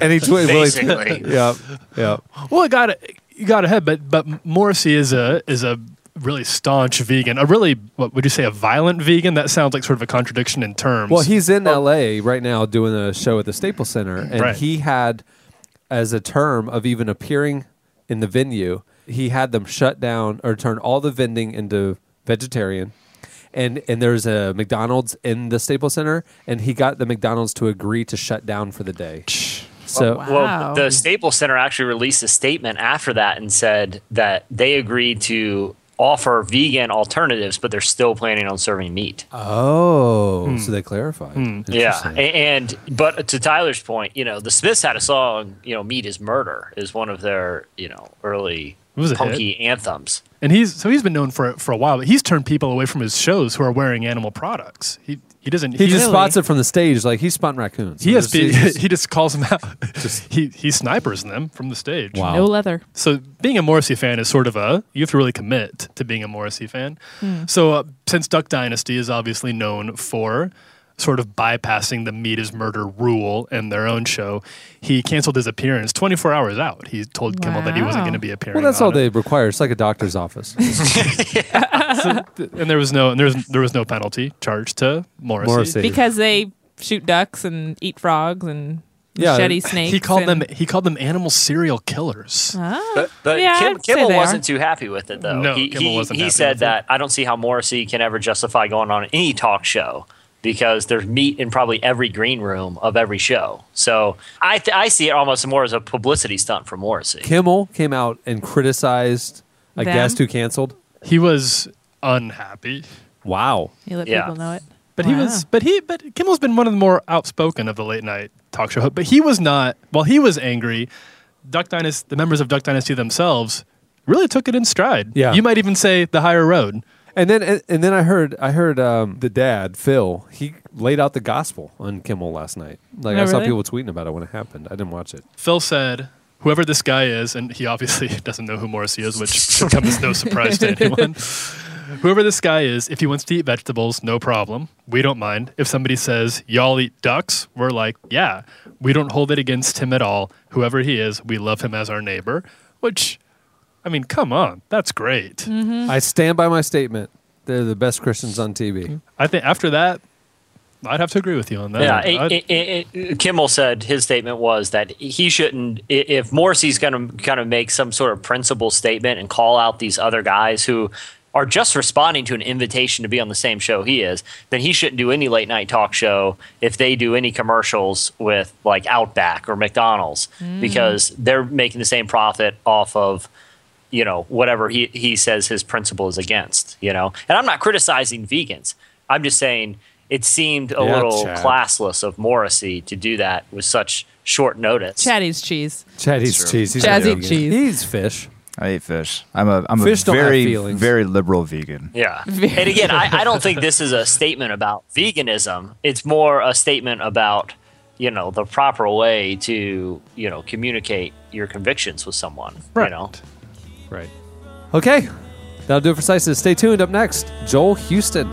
and he tweeted. Willie tweeted- Basically. yeah, yeah. Well, it got you got ahead, but but Morrissey is a is a really staunch vegan. A really what would you say a violent vegan? That sounds like sort of a contradiction in terms. Well, he's in L.A. right now doing a show at the Staples Center, and Right. he had, as a term of even appearing in the venue, he had them shut down or turn all the vending into vegetarian. And and there's a McDonald's in the Staples Center, and he got the McDonald's to agree to shut down for the day. So Wow. Well, the Staples Center actually released a statement after that and said that they agreed to offer vegan alternatives, but they're still planning on serving meat. oh, hmm. so they clarified. Hmm. Yeah, Interesting. And but to Tyler's point, you know, the Smiths had a song, you know, "Meat Is Murder" is one of their, you know, early It was hit. punky anthems. and he's so he's been known for for a while, but he's turned people away from his shows who are wearing animal products. He he doesn't. He just Really? spots it from the stage, like he's spotting raccoons. He has Just- he's be, just- he just calls them out. he he snipers them from the stage. Wow. No leather. So being a Morrissey fan is sort of a you have to really commit to being a Morrissey fan. So uh, since Duck Dynasty is obviously known for sort of bypassing the meat is murder rule in their own show, he canceled his appearance 24 hours out. He told Kimmel that he wasn't going to be appearing. well, that's on all it. they require. It's like a doctor's office. and there was no and there was there was no penalty charged to Morrissey. Morrissey. Because they shoot ducks and eat frogs and Yeah, machete snakes. He called them he called them animal serial killers. Ah, But, but yeah, Kim, Kimmel wasn't too happy with it, though. No, he, Kimmel he, wasn't he happy said with it. that I don't see how Morrissey can ever justify going on any talk show because there's meat in probably every green room of every show. So I, th- I see it almost more as a publicity stunt for Morrissey. Kimmel came out and criticized a Them? guest who canceled. He was unhappy. Wow. You let Yeah. people know it. But he Wow. was but he but Kimmel's been one of the more outspoken of the late night talk show hosts. But he was not while he was angry, Duck Dynasty the members of Duck Dynasty themselves really took it in stride. Yeah. You might even say the higher road. And then and, then I heard I heard um, the dad Phil he laid out the gospel on Kimmel last night. Like Oh, I saw really? people tweeting about it when it happened. I didn't watch it. Phil said, whoever this guy is, and he obviously doesn't know who Morrissey is, which should come as no surprise to anyone. Whoever this guy is, if he wants to eat vegetables, no problem. We don't mind. If somebody says, y'all eat ducks, we're like, yeah. We don't hold it against him at all. Whoever he is, we love him as our neighbor. Which, I mean, come on. That's great. Mm-hmm. I stand by my statement. They're the best Christians on TV. I think after that, I'd have to agree with you on that. Yeah, I'd- it, it, it, Kimmel said his statement was that he shouldn't. i- If Morrissey's going to kind of make some sort of principle statement and call out these other guys who are just responding to an invitation to be on the same show he is, then he shouldn't do any late night talk show if they do any commercials with like Outback or McDonald's because they're making the same profit off of you know whatever he, he says his principle is against you know and i'm not criticizing vegans i'm just saying it seemed a Yeah, little Chad. classless of morrissey to do that with such short notice Chatty's cheese. Chad eats true. cheese. He's Chad's not eat cheese. He eats fish. I eat fish. I'm a I'm Fish a very very liberal vegan. yeah and again I, I don't think this is a statement about veganism it's more a statement about you know the proper way to you know communicate your convictions with someone you Right. know Right. Okay. That'll do it for Slices. Stay tuned. Up next, Joel Houston.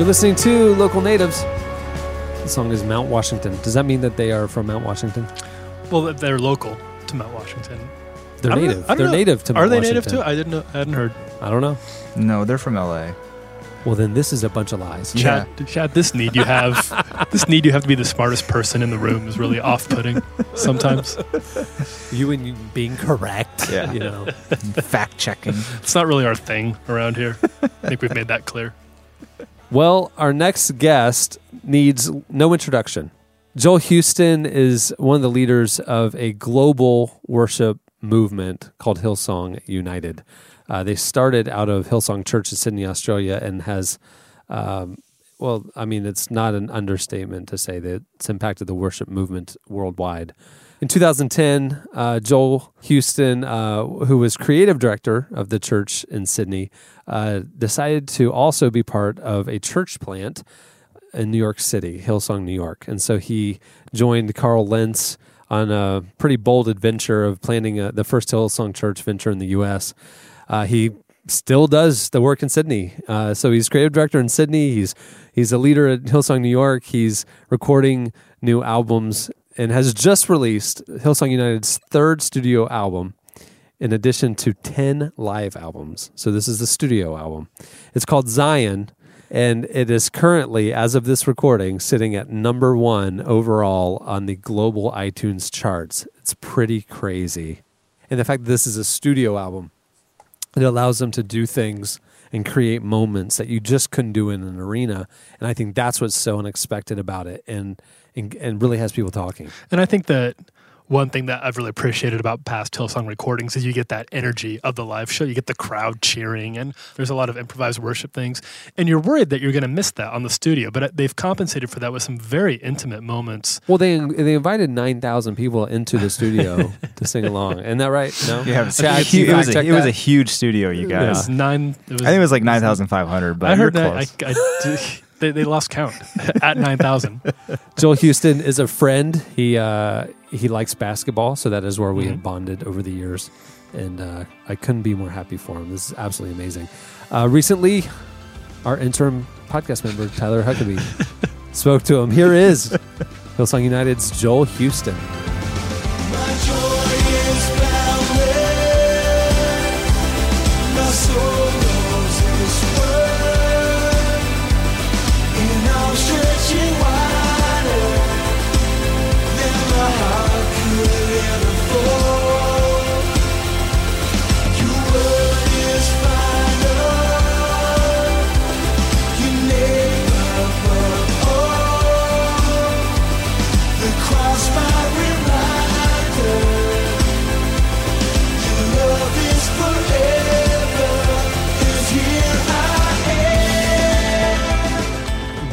You're listening to Local Natives. The song is Mount Washington. Does that mean that they are from Mount Washington? well, they're local to Mount Washington. They're I don't native. Don't They're know. native to Mount Washington. Are Mount they Washington. native too? I didn't know. I hadn't heard. I don't know. No, they're from LA. Well, then this is a bunch of lies. Yeah. Chad, Chad, this need you have, this need you have to be the smartest person in the room is really off-putting sometimes. You and you being correct. Yeah. You know. Fact checking. It's not really our thing around here. I think we've made that clear. Well, our next guest needs no introduction. Joel Houston is one of the leaders of a global worship movement called Hillsong United. Uh, they started out of Hillsong Church in Sydney, Australia, and has, um, well, I mean, it's not an understatement to say that it's impacted the worship movement worldwide. In 2010, uh, Joel Houston, uh, who was creative director of the church in Sydney, uh, decided to also be part of a church plant in New York City, Hillsong, New York. And so he joined Carl Lentz on a pretty bold adventure of planning uh the first Hillsong church venture in the U.S. Uh, he still does the work in Sydney. Uh, so he's creative director in Sydney. He's he's a leader at Hillsong New York. He's recording new albums and has just released Hillsong United's third studio album in addition to 10 live albums. So this is the studio album. It's called Zion, and it is currently, as of this recording, sitting at number one overall on the global iTunes charts. It's pretty crazy. And the fact that this is a studio album, it allows them to do things and create moments that you just couldn't do in an arena. And I think that's what's so unexpected about it and, and, and really has people talking. And I think that one thing that I've really appreciated about past Hillsong recordings is you get that energy of the live show. You get the crowd cheering, and there's a lot of improvised worship things. And you're worried that you're going to miss that on the studio, but uh, they've compensated for that with some very intimate moments. Well, they they invited nine thousand people into the studio to sing along. Isn't that right? No, Yeah, it was, Chad, a, can you hu- it was, a, check it was a huge studio, you It guys. was nine. It was, I think it was like 9,500, but I heard you're that. close. I, I, They, they lost count at 9,000. Joel Houston is a friend. He uh, he likes basketball, so that is where we Mhm. have bonded over the years, and uh, I couldn't be more happy for him. This is absolutely amazing. Uh, recently, our interim podcast member Tyler Huckabee spoke to him. Here is Hillsong United's Joel Houston.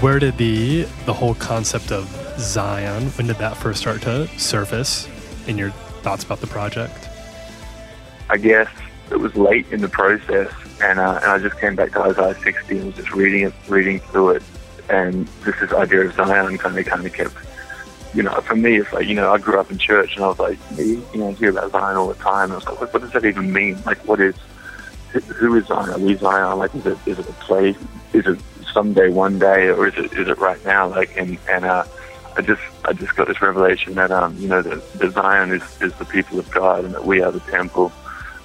Where did the the whole concept of Zion? When did that first start to surface in your thoughts about the project? I guess it was late in the process, and uh, and I just came back to Isaiah 60 and was just reading it, reading through it, and just this idea of Zion kind of kind of kept, you know, for me it's like you know I grew up in church and I was like you know I hear about Zion all the time. And I was like, what, what does that even mean? Like, what is who- who is Zion? Are we Zion? Like, is it is it a place? Is it someday, one day, or is it is it right now? Like, and and uh, I just I just got this revelation that um you know that, that Zion is is the people of God and that we are the temple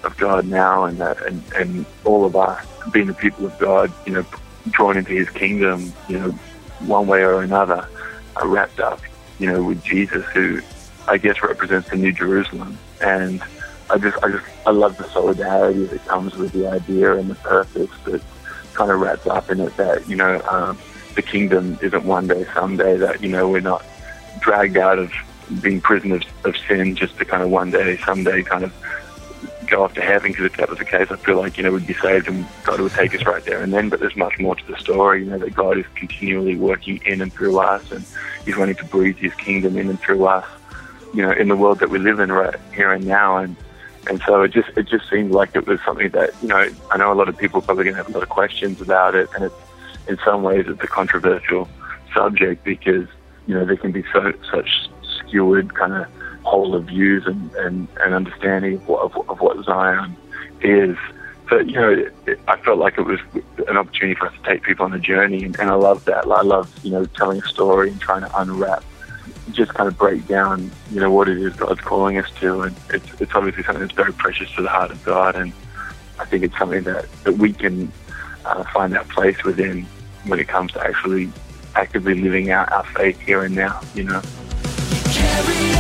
of God now, and that and and all of us being the people of God, you know, drawn into His kingdom, you know, one way or another, are wrapped up, you know, with Jesus, who I guess represents the New Jerusalem, and I just I just I love the solidarity that comes with the idea and the purpose that's kind of wrapped up in it. That you know, um, the kingdom isn't one day, someday. That you know, we're not dragged out of being prisoners of sin just to kind of one day, someday, kind of go off to heaven. Because if that was the case, I feel like you know we'd be saved and God would take us right there and then. But there's much more to the story. You know that God is continually working in and through us, and He's wanting to breathe His kingdom in and through us. You know, in the world that we live in right here and now, and and so it just it just seemed like it was something that you know I know a lot of people are probably going to have a lot of questions about it, and it's in some ways it's a controversial subject because you know there can be so such skewed kind of whole of views and and, and understanding of what, of, of what Zion is. But you know, I felt like it was an opportunity for us to take people on a journey, and, and I love that. I love you know telling a story and trying to unwrap just kind of break down, you know, what it is God's calling us to, and it's it's obviously something that's very precious to the heart of God, and I think it's something that that we can uh, find that place within when it comes to actually actively living out our faith here and now, you know. Carry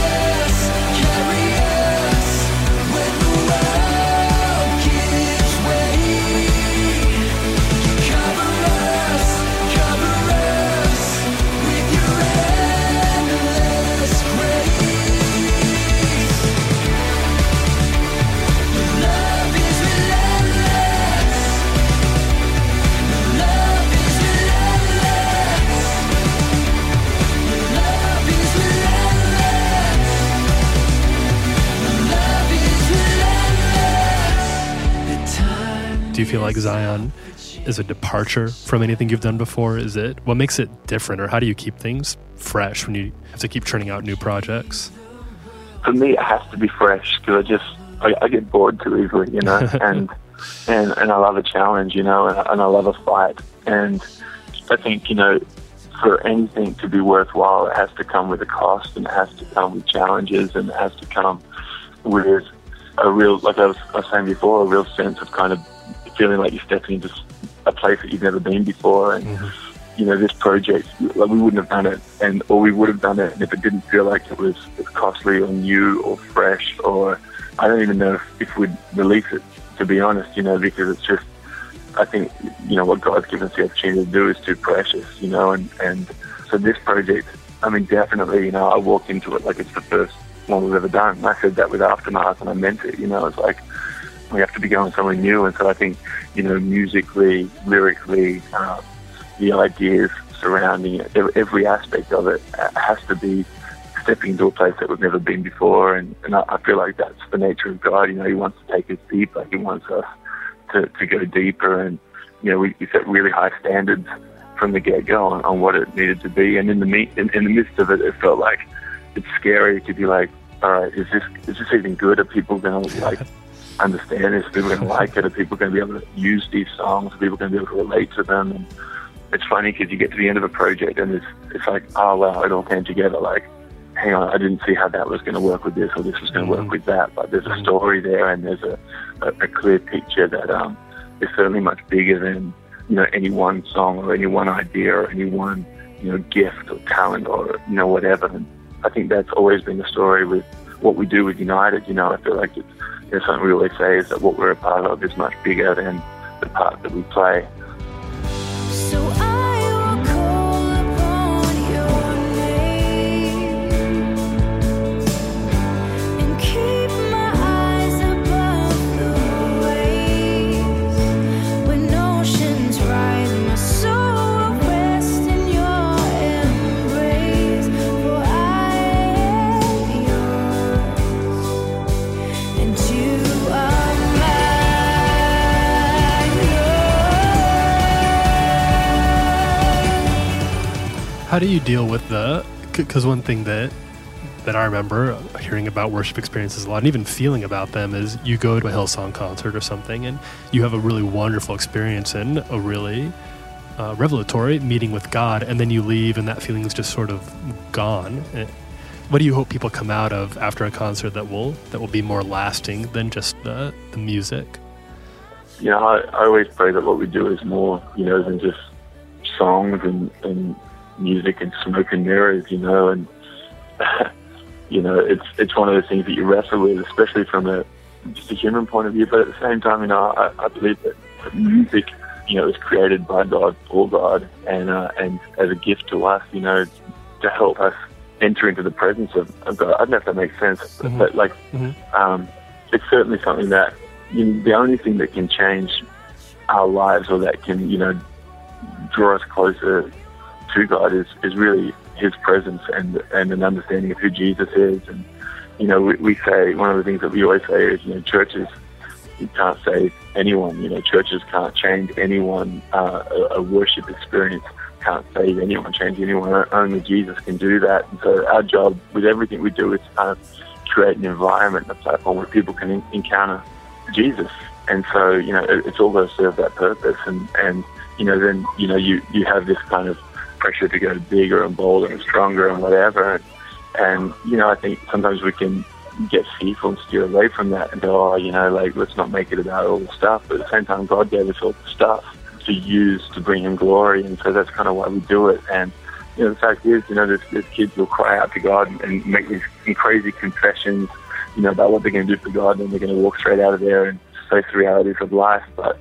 Do you feel like Zion is a departure from anything you've done before? Is it what makes it different, or how do you keep things fresh when you have to keep churning out new projects? for me, it has to be fresh because I just I, I get bored too easily, you know, and and and I love a challenge, you know, and, and I love a fight, and I think you know, for anything to be worthwhile, it has to come with a cost, and it has to come with challenges, and it has to come with a real, like I was, I was saying before, a real sense of kind of feeling like you're stepping into a place that you've never been before, and mm-hmm. you know, this project, like we wouldn't have done it, and or we would have done it, and if it didn't feel like it was costly or new or fresh, or I don't even know if, if we'd release it, to be honest, you know, because it's just, I think, you know, what God's given us the opportunity to do is too precious, you know, and and so this project, I mean, definitely, you know, I walk into it like it's the first one we've ever done. And I said that with Aftermath, and I meant it, you know, it's like we have to be going somewhere new, and so I think, you know, musically, lyrically. Um, the ideas surrounding it, every aspect of it uh, has to be stepping into a place that we've never been before. And, and I, feel like that's the nature of God. You know, He wants to take us deeper. He wants us to, to go deeper. And, you know, we, we set really high standards from the get go on, on what it needed to be. And in the me- in, in the midst of it, it felt like it's scary to be like, all right, is this is this even good? Are people going to like understand this? Are people going to like it? Are people going to be able to use these songs? Are people going to be able to relate to them? And it's funny because you get to the end of a project and it's it's like, oh wow, it all came together. Like, hang on, I didn't see how that was going to work with this or this was going to work with that. But there's a story there and there's a, a, a clear picture that um, is certainly much bigger than you know any one song or any one idea or any one you know gift or talent or you know whatever. And I think that's always been the story with what we do with United. You know, I feel like it's know, something we always say is that what we're a part of is much bigger than the part that we play. Deal with the? Because one thing that that I remember hearing about worship experiences a lot, and even feeling about them, is you go to a Hillsong concert or something, and you have a really wonderful experience and a really uh, revelatory meeting with God, and then you leave, and that feeling is just sort of gone. Eh, What do you hope people come out of after a concert that will that will be more lasting than just the the music? know, I, I always pray that what we do is more, you know, than just songs and, and music and smoke and mirrors, you know, and you know, it's it's one of those things that you wrestle with, especially from a just a human point of view. But at the same time, you know, I, I believe that music, you know, is created by God for God, and uh, and as a gift to us, you know, to help us enter into the presence of, of God. I don't know if that makes sense, Mhm. but like Mhm. um, it's certainly something that you know, the only thing that can change our lives or that can you know draw us closer to God is, is really His presence and and an understanding of who Jesus is. And you know, we, we say one of the things that we always say is you know churches you can't save anyone. You know, churches can't change anyone. Uh, a, a worship experience can't save anyone, change anyone. Only Jesus can do that. And so our job with everything we do is to kind of create an environment, a platform where people can en- encounter Jesus. And so, you know, it, it's all got to serve that purpose. And, and, you know, then, you know, you, you have this kind of pressure to go bigger and bolder and stronger and whatever. And, and, you know, I think sometimes we can get fearful and steer away from that and go, oh, you know, like, let's not make it about all the stuff. But at the same time, God gave us all the stuff to use to bring Him glory. And so that's kind of why we do it. And, you know, the fact is, you know, there's kids who'll cry out to God and, and make these crazy confessions, you know, about what they're going to do for God, and they're going to walk straight out of there and face the realities of life. But,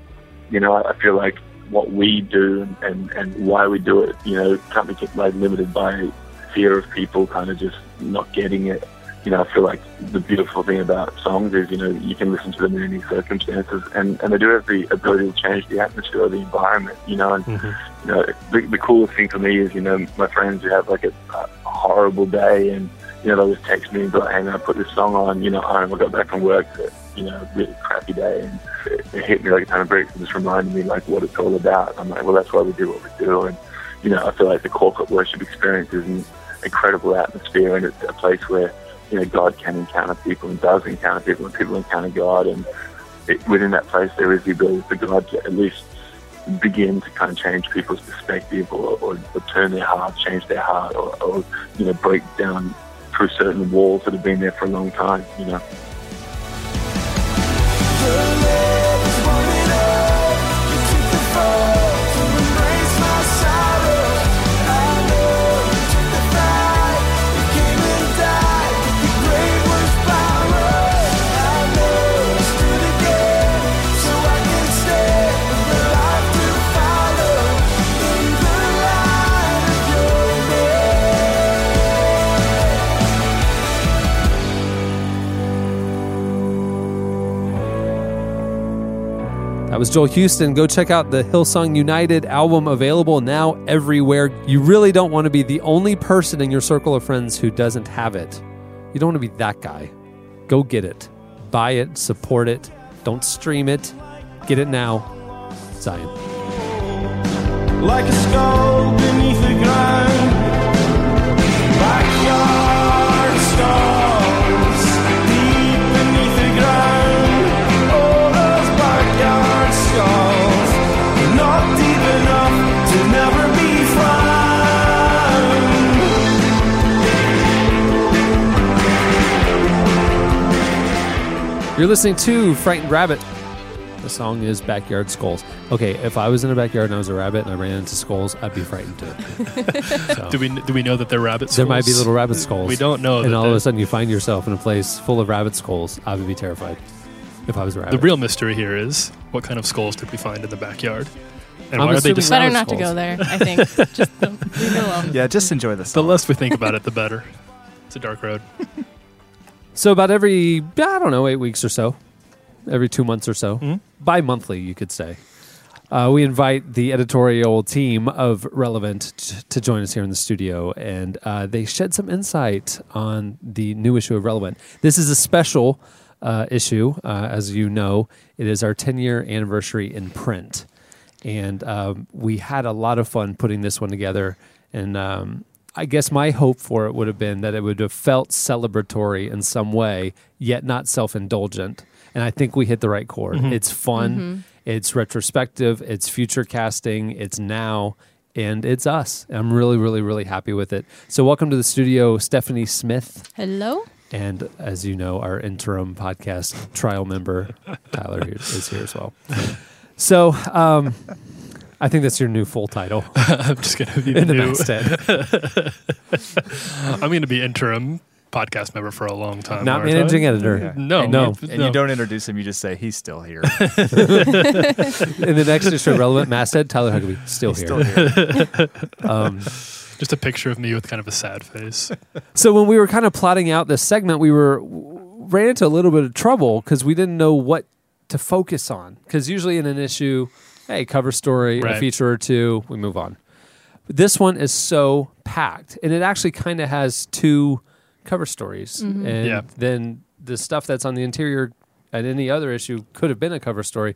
you know, I feel like what we do and, and, why we do it, you know, can't be kept, like limited by fear of people kind of just not getting it. You know, I feel like the beautiful thing about songs is, you know, you can listen to them in any circumstances, and, and they do have the ability to change the atmosphere or the environment, you know, and mm-hmm. you know, the, the coolest thing for me is, you know, my friends who have like a, a horrible day and, you know, they'll just text me and be like, hey man, I put this song on, you know, home, I got back from work, but, you know, really crappy day and it, it hit me like a ton of bricks and just reminded me like what it's all about. I'm like, well, that's why we do what we do. And, you know, I feel like the corporate worship experience is an incredible atmosphere and it's a place where, you know, God can encounter people and does encounter people and people encounter God. And it, within that place, there is the ability for God to at least begin to kind of change people's perspective or, or, or turn their heart, change their heart, or, or you know break down through certain walls that have been there for a long time. You know the Lord. That was Joel Houston. Go check out the Hillsong United album available now everywhere. You really don't want to be the only person in your circle of friends who doesn't have it. You don't want to be that guy. Go get it. Buy it, support it. Don't stream it. Get it now. Zion. like a skull beneath the ground. You're listening to Frightened Rabbit. The song is Backyard Skulls. Okay, if I was in a backyard and I was a rabbit and I ran into skulls, I'd be frightened too. So, Do we do we know that they're rabbit skulls? there might be little rabbit skulls. We don't know. And that all of they're- a sudden you find yourself in a place full of rabbit skulls. I would be terrified if I was a rabbit. the real mystery here is what kind of skulls did we find in the backyard, and I'm why are they assuming just Better rabbit not to go there. I think just don't leave it alone. Yeah, just enjoy the The less we think about it, the better. It's a dark road. So about every I don't know eight weeks or so, every two months or so, Mhm. bi-monthly you could say. Uh, we invite the editorial team of Relevant t- to join us here in the studio, and uh, they shed some insight on the new issue of Relevant. This is a special uh, issue, uh, as you know. It is our 10-year anniversary in print, and um, we had a lot of fun putting this one together. And um, I guess my hope for it would have been that it would have felt celebratory in some way, yet not self-indulgent. And I think we hit the right chord. It's fun, it's retrospective, it's future casting, it's now, and it's us. I'm really, really, really happy with it. So, welcome to the studio, Stephanie Smith. Hello. And as you know, our interim podcast trial member, Tyler, is here as well. So, um, I think that's your new full title I'm just gonna be in the new. masthead. I'm going to be interim podcast member for a long time. Not aren't I? managing editor. Yeah. No, and no. You, and no. you don't introduce him. You just say he's still here. In the next issue Relevant Masthead, Tyler Huckabee, still He's here. still here. Um, Just a picture of me with kind of a sad face. so when we were kind of plotting out this segment, we were ran into a little bit of trouble because we didn't know what to focus on. Because usually in an issue, hey, cover story, a feature or two, we move on. This one is so packed, and it actually kind of has two cover stories, and Yeah. then the stuff that's on the interior at any other issue could have been a cover story.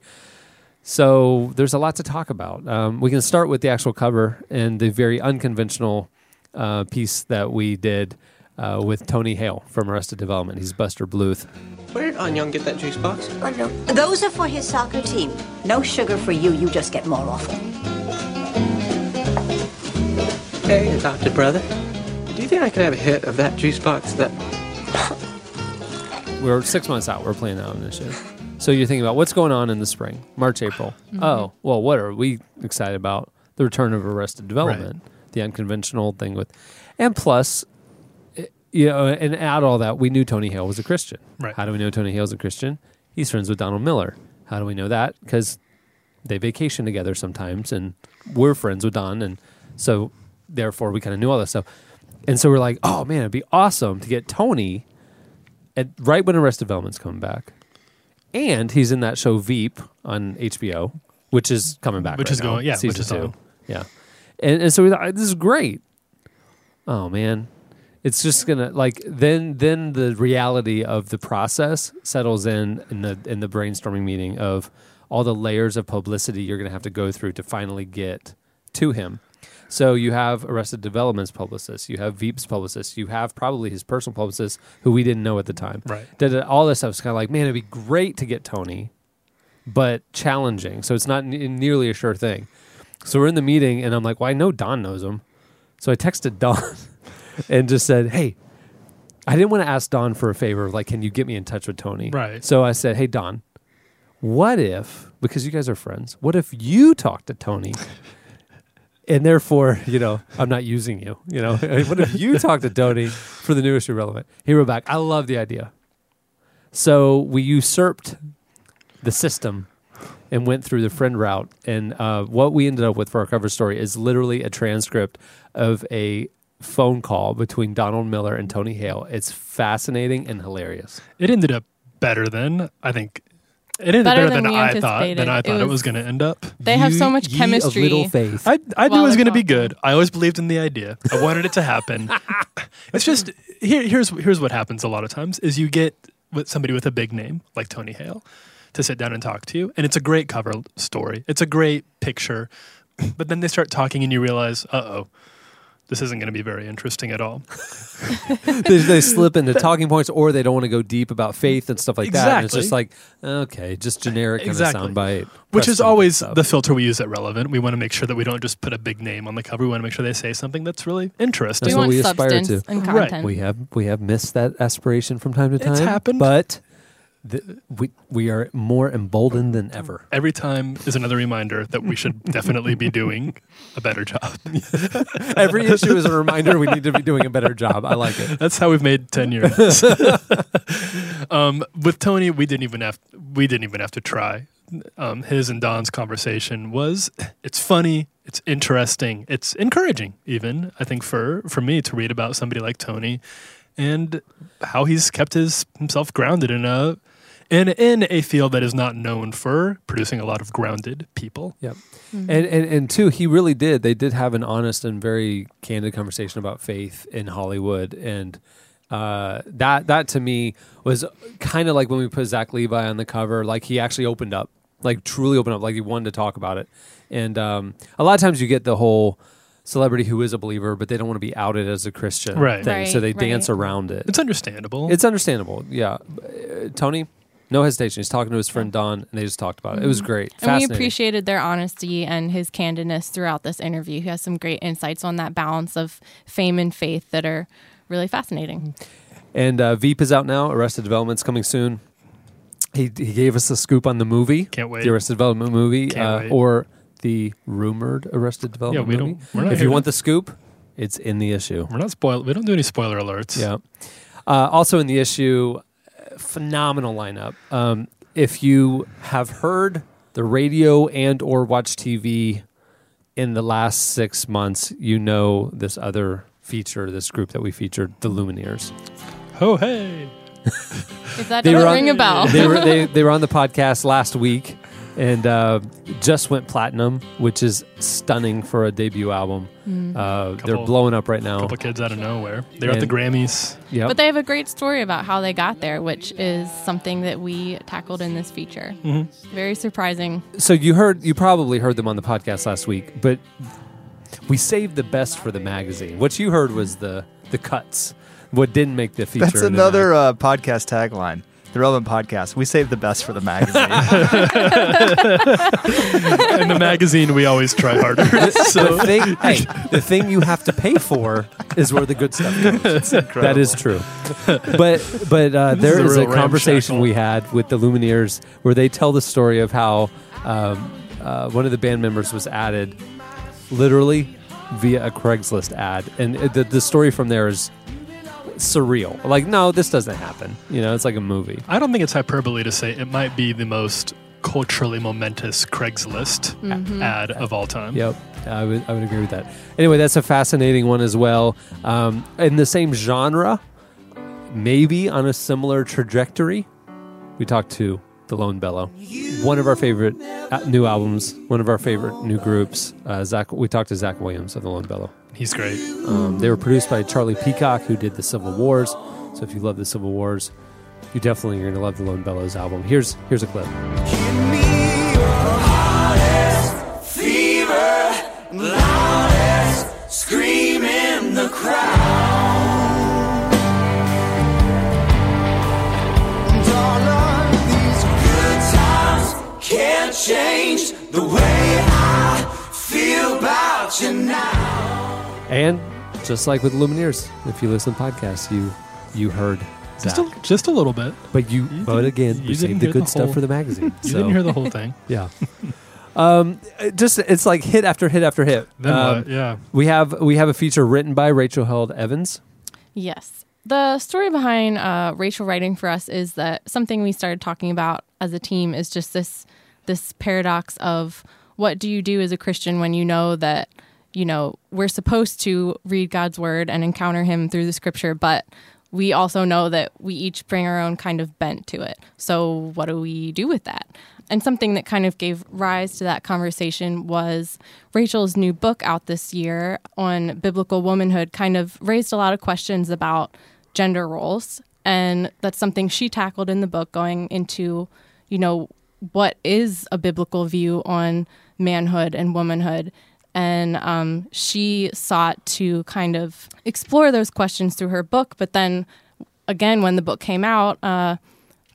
So there's a lot to talk about. Um, we can start with the actual cover and the very unconventional uh, piece that we did uh, with Tony Hale from Arrested Development. He's Buster Bluth. Where did Annyong get that juice box? Oh, no. Those are for his soccer team. No sugar for you. You just get more awful. Hey, adopted brother. Do you think I could have a hit of that juice box that We're six months out. We're playing out this issue. So you're thinking about what's going on in the spring, March, April. Mm-hmm. Oh, well, what are we excited about? The return of Arrested Development, the unconventional thing with, and plus, you uh, know, and add all that, we knew Tony Hale was a Christian. Right. How do we know Tony Hale's a Christian? He's friends with Donald Miller. How do we know that? Because they vacation together sometimes, and we're friends with Don, and so therefore we kind of knew all this stuff. And so we're like, oh man, it'd be awesome to get Tony at right when Arrested Development's coming back, and he's in that show Veep on HBO, which is coming back, Which right is now, going- yeah, which season is two, on. yeah. And, and so we thought this is great. Oh man, it's just gonna like then then the reality of the process settles in in the in the brainstorming meeting of all the layers of publicity you're gonna have to go through to finally get to him. So you have Arrested Development's publicist, you have Veep's publicist, you have probably his personal publicist who we didn't know at the time. Right. That all this stuff is kind of like, man, it'd be great to get Tony, but challenging. So it's not n- nearly a sure thing. So we're in the meeting, and I'm like, well, I know Don knows him. So I texted Don and just said, hey, I didn't want to ask Don for a favor, like, can you get me in touch with Tony? Right. So I said, hey, Don, what if, because you guys are friends, what if you talk to Tony? And therefore, you know, I'm not using you. You know, what if you talk to Tony for the newest irrelevant? He wrote back, I love the idea. So we usurped the system and went through the friend route. And uh, what we ended up with for our cover story is literally a transcript of a phone call between Donald Miller and Tony Hale. It's fascinating and hilarious. It ended up better than I think. It ended Better better, than than, I thought. Than I It thought it was, was- going to end up. They have so much ye chemistry. Of little faith. I I knew it was going to be good. I always believed in the idea. I wanted it to happen. it's just here. Here's here's what happens a lot of times is you get with somebody with a big name like Tony Hale to sit down and talk to you, and it's a great cover story. It's a great picture, but then they start talking and you realize, uh oh, this isn't going to be very interesting at all. they, they slip into talking points, or they don't want to go deep about faith and stuff like that. And it's just like okay, just generic kind Exactly. of soundbite, Which is always the filter we use at Relevant. We want to make sure that we don't just put a big name on the cover. We want to make sure they say something that's really interesting. That's what we aspire to. substance and Right. We have we have missed that aspiration from time to time. It's happened. but th- we we are more emboldened than ever. Every time is another reminder that we should definitely be doing a better job. Every issue is a reminder we need to be doing a better job. I like it. That's how we've made ten years. um, with Tony, we didn't even have we didn't even have to try. Um, his and Don's conversation was it's funny, it's interesting, it's encouraging. Even I think for for me to read about somebody like Tony and how he's kept his himself grounded in a in in a field that is not known for producing a lot of grounded people. Yep. And, and and two, he really did. They did have an honest and very candid conversation about faith in Hollywood, and uh, that that to me was kind of like when we put Zach Levi on the cover. Like he actually opened up, like truly opened up, like he wanted to talk about it. And um, a lot of times you get the whole celebrity who is a believer, but they don't want to be outed as a Christian, Right. Thing, so Right, they dance around it. It's understandable. It's understandable, yeah. Uh, Tony, no hesitation. He's talking to his friend Don, and they just talked about it. It was great. And we appreciated their honesty and his candidness throughout this interview. He has some great insights on that balance of fame and faith that are really fascinating. And uh, Veep is out now. Arrested Development's coming soon. He, he gave us a scoop on the movie. Can't wait. The Arrested Development movie, Can't uh, wait. or the rumored Arrested Development we movie. don't- we're not if here you to- want the scoop, it's in the issue. We're not spoil. We don't do any spoiler alerts. Yeah. Uh, also in the issue, phenomenal lineup. Um, if you have heard the radio and or watch TV in the last six months, you know this other feature, this group that we featured, the Lumineers. Oh hey. If that They doesn't were on- ring a bell. they were they, they were on the podcast last week and uh, just went platinum, which is stunning for a debut album. Mm. Uh, they're blowing up right now. couple kids out of nowhere. They're at the Grammys. Yep. But they have a great story about how they got there, which is something that we tackled in this feature. Mhm. Very surprising. So you heard, you probably heard them on the podcast last week, but we saved the best for the magazine. What you heard was the the cuts. What didn't make the feature? That's in the another uh, podcast tagline. The relevant podcast. We save the best for the magazine. In the magazine, we always try harder. so the thing, hey, the thing you have to pay for is where the good stuff comes. that is true. But but uh, there is is a a conversation ramshackle. we had with the Lumineers where they tell the story of how um, uh, one of the band members was added literally via a Craigslist ad, and the the story from there is surreal. Like, no, this doesn't happen. You know, it's like a movie. I don't think it's hyperbole to say it might be the most culturally momentous Craigslist Mhm. ad of all time. Yep, I would I would agree with that. Anyway, that's a fascinating one as well. Um, in the same genre, maybe on a similar trajectory, we talked to the Lone Bellow, one of our favorite uh, new albums, one of our favorite new groups. Uh, Zach, we talked to Zach Williams of the Lone Bellow. He's great. Um, they were produced by Charlie Peacock, who did the Civil Wars. So if you love the Civil Wars, you definitely are going to love the Lone Bellows album. Here's here's a clip. Fever, loudest scream in the crowd. And all of these good times can't change the way I feel about you now. And just like with Lumineers, if you listen to podcasts, you you heard Just Zach. a, just a little bit. But you, but again, you saved the good the stuff whole- for the magazine. You so- didn't hear the whole thing. yeah. Um, it just it's like hit after hit after hit. Then Um, what? Yeah. We have we have a feature written by Rachel Held Evans. Yes. The story behind uh, Rachel writing for us is that something we started talking about as a team is just this this paradox of what do you do as a Christian when you know that you know we're supposed to read God's word and encounter Him through the Scripture, but we also know that we each bring our own kind of bent to it. So what do we do with that? And something that kind of gave rise to that conversation was Rachel's new book out this year on biblical womanhood kind of raised a lot of questions about gender roles. And that's something she tackled in the book going into, you know, what is a biblical view on manhood and womanhood. And um, she sought to kind of explore those questions through her book. But then again, when the book came out, uh,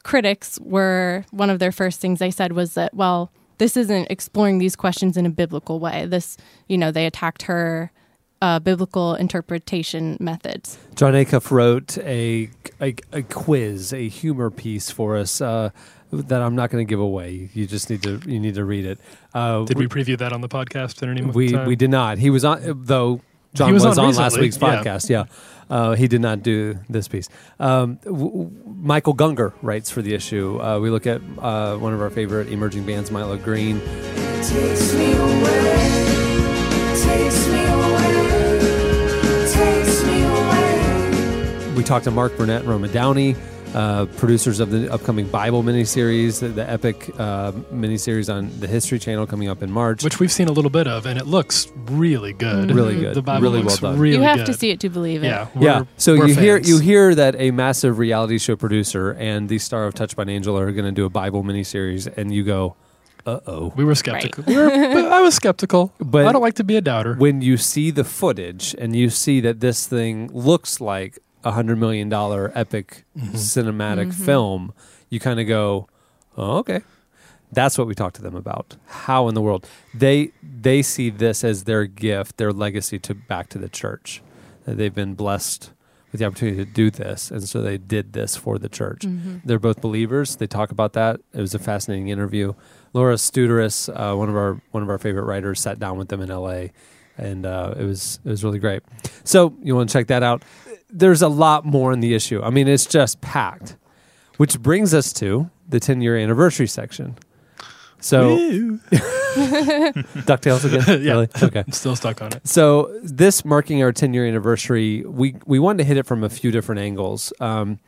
critics were one of their first things they said was that, well, this isn't exploring these questions in a biblical way. This, you know, they attacked her uh, biblical interpretation methods. Jon Acuff wrote a, a, a quiz, a humor piece for us uh, that I'm not going to give away. You just need to you need to read it. Uh, Did we preview that on the podcast at any we time? we did not. He was on though. Jon He was, was on on, last week's podcast. Yeah, Uh, he did not do this piece. Um, w- w- Michael Gungor writes for the issue. Uh, we look at uh, one of our favorite emerging bands, Milo Greene. Takes me away, takes me away, takes me away. We talked to Mark Burnett and Roma Downey, uh, producers of the upcoming Bible miniseries, the, the epic uh, miniseries on the History Channel coming up in March. which we've seen a little bit of, and it looks really good. Really good. The Bible Really well looks done. really you have good. to see it to believe it. Yeah, yeah. we're- So we're you hear you hear that a massive reality show producer and the star of Touched by an Angel are going to do a Bible miniseries, and you go, "Uh oh." We were skeptical. We were, but I was skeptical, But I don't like to be a doubter. When you see the footage and you see that this thing looks like a hundred million dollar epic Mm-hmm. cinematic Mhm. film, you kind of go, "Oh, okay." That's what we talked to them about. How in the world they they see this as their gift, their legacy to back to the church. That they've been blessed with the opportunity to do this, and so they did this for the church. Mhm. They're both believers. They talk about that. It was a fascinating interview. Laura Studarus, uh, one of our one of our favorite writers, sat down with them in L.A. and uh, it was it was really great. So you want to check that out. There's a lot more in the issue. I mean, it's just packed, which brings us to the 10 year anniversary section. So, Ducktales again? yeah, Really? Okay. I'm still stuck on it. So this marking our 10 year anniversary, we we wanted to hit it from a few different angles. Um,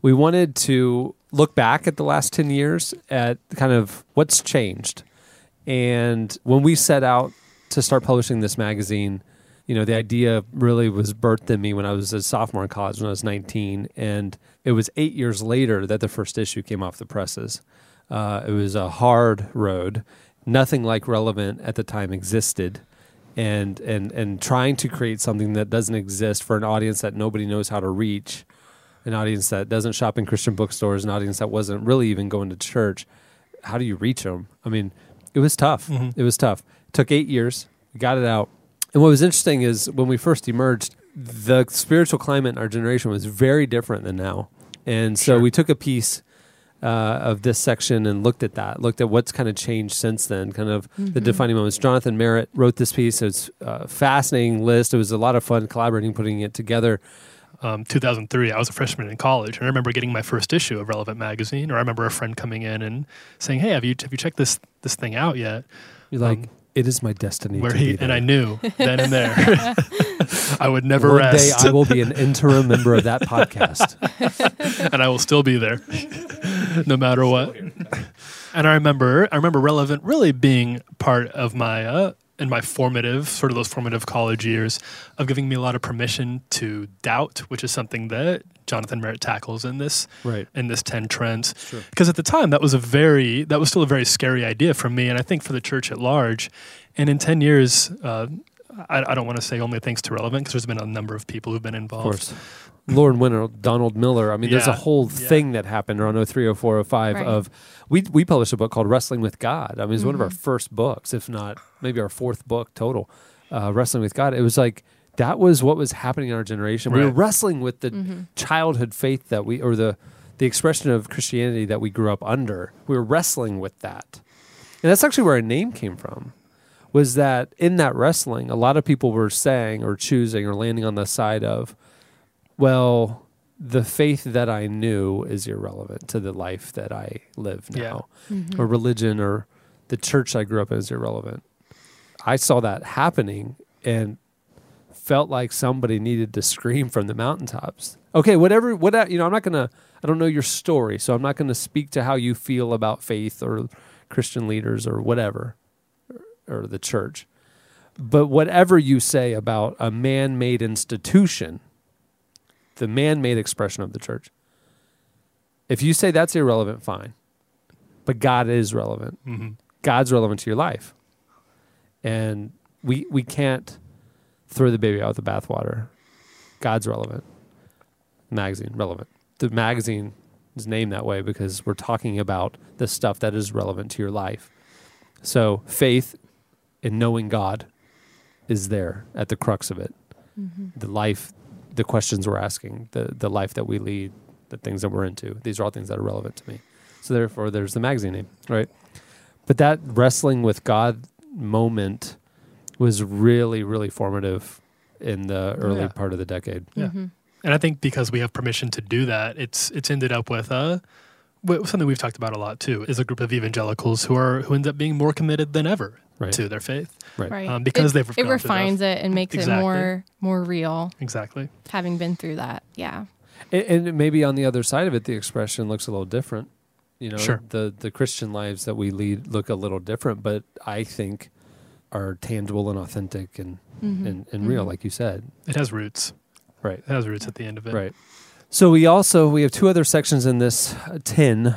we wanted to look back at the last 10 years at kind of what's changed. And when we set out to start publishing this magazine, you know, the idea really was birthed in me when I was a sophomore in college when I was 19. And it was eight years later that the first issue came off the presses. Uh, it was a hard road. Nothing like relevant at the time existed. And, and, and trying to create something that doesn't exist for an audience that nobody knows how to reach, an audience that doesn't shop in Christian bookstores, an audience that wasn't really even going to church. How do you reach them? I mean, it was tough. Mhm. It was tough. It took eight years. We got it out. And what was interesting is when we first emerged, the spiritual climate in our generation was very different than now. And so we took a piece uh, of this section and looked at that, looked at what's kind of changed since then, kind of the Mhm. defining moments. Jonathan Merritt wrote this piece. It's a fascinating list. It was a lot of fun collaborating, putting it together. um, 2003, I was a freshman in college, and I remember getting my first issue of Relevant magazine. Or I remember a friend coming in and saying, "Hey, have you have you checked this this thing out yet?" You're like, Um, it is my destiny. where to he be and. I knew then and there I would never One rest. day I will be an interim member of that podcast. and I will still be there, no matter what. And I remember, I remember relevant really being part of my uh, in my formative, sort of those formative college years, of giving me a lot of permission to doubt, which is something that Jonathan Merritt tackles in this Right. in this ten trends. Sure. Because at the time, that was a very that was still a very scary idea for me, and I think for the church at large. And in ten years. Uh, I, I don't want to say only thanks to relevant because there's been a number of people who've been Of involved. Course. Lauren Winner, Donald Miller. I mean, there's a whole Yeah. thing that happened around 03, 04, 05 Right. of we we published a book called Wrestling with God. I mean, it's one of our Mhm. first books, if not maybe our fourth book total. Uh, Wrestling with God. It was like that was what was happening in our generation. We were wrestling with the Mhm. childhood faith that we or the the expression of Christianity that we grew up under. We were wrestling with that. And that's actually where our name came from. Was that in that wrestling, a lot of people were saying or choosing or landing on the side of, well, the faith that I knew is irrelevant to the life that I live Yeah. now, Mhm. or religion or the church I grew up in is irrelevant. I saw that happening and felt like somebody needed to scream from the mountaintops. Okay, whatever, what you know, I'm not gonna. I don't know your story, so I'm not gonna speak to how you feel about faith or Christian leaders or whatever, or, or the church. But whatever you say about a man-made institution, the man-made expression of the church, if you say that's irrelevant, fine. but God is relevant. Mhm. God's relevant to your life, and we we can't throw the baby out with the bathwater. God's relevant. Magazine relevant. The magazine is named that way because we're talking about the stuff that is relevant to your life. So faith in knowing God is there at the crux of it. Mhm. The life, the questions we're asking, the the life that we lead, the things that we're into. These are all things that are relevant to me. So therefore, there's the magazine name, right? But that wrestling with God moment was really, really formative in the early Yeah. part of the decade. Yeah. And I think because we have permission to do that, it's it's ended up with uh with something we've talked about a lot too is a group of evangelicals who are who end up being more committed than ever Right. to their faith, Right. Um, because it, they've it refines that. it and makes Exactly. it more more real. Exactly. Having been through that, yeah. And, and maybe on the other side of it, the expression looks a little different. You know, Sure. the the Christian lives that we lead look a little different, but I think are tangible and authentic and Mhm. and, and real, Mhm. like you said. It has roots. Right. It has roots at the end of it. Right. So we also we have two other sections in this uh, ten.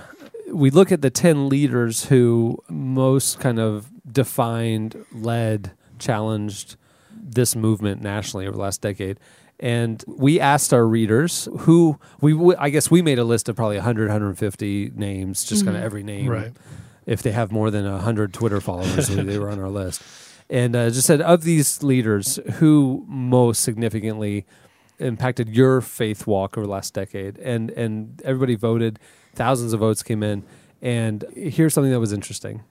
We look at the ten leaders who most kind of defined, led, challenged this movement nationally over the last decade. And we asked our readers who we w- I guess we made a list of probably 100 150 names, just kind Mhm. of every name. Right. If they have more than 100 Twitter followers, they- they were on our list. And uh, just said of these leaders, who most significantly impacted your faith walk over the last decade? And and everybody voted. Thousands of votes came in. And here's something that was interesting.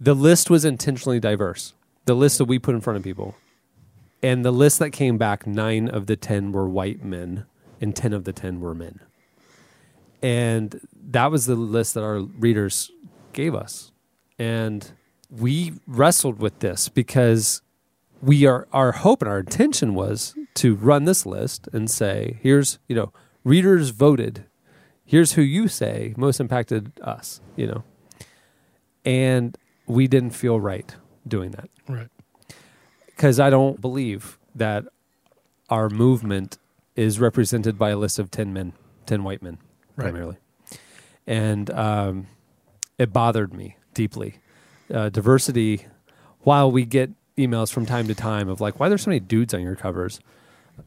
The list was intentionally diverse. The list that we put in front of people. And the list that came back, nine of the 10 were white men, and 10 of the 10 were men. And that was the list that our readers gave us. And we wrestled with this because we are our hope and our intention was to run this list and say, here's, you know, readers voted. Here's who you say most impacted us, you know. And we didn't feel right doing that Right. because I don't believe that our movement is represented by a list of 10 men, 10 white men, Right. primarily. And um, it bothered me deeply. Uh, diversity, while we get emails from time to time of like, why there's so many dudes on your covers?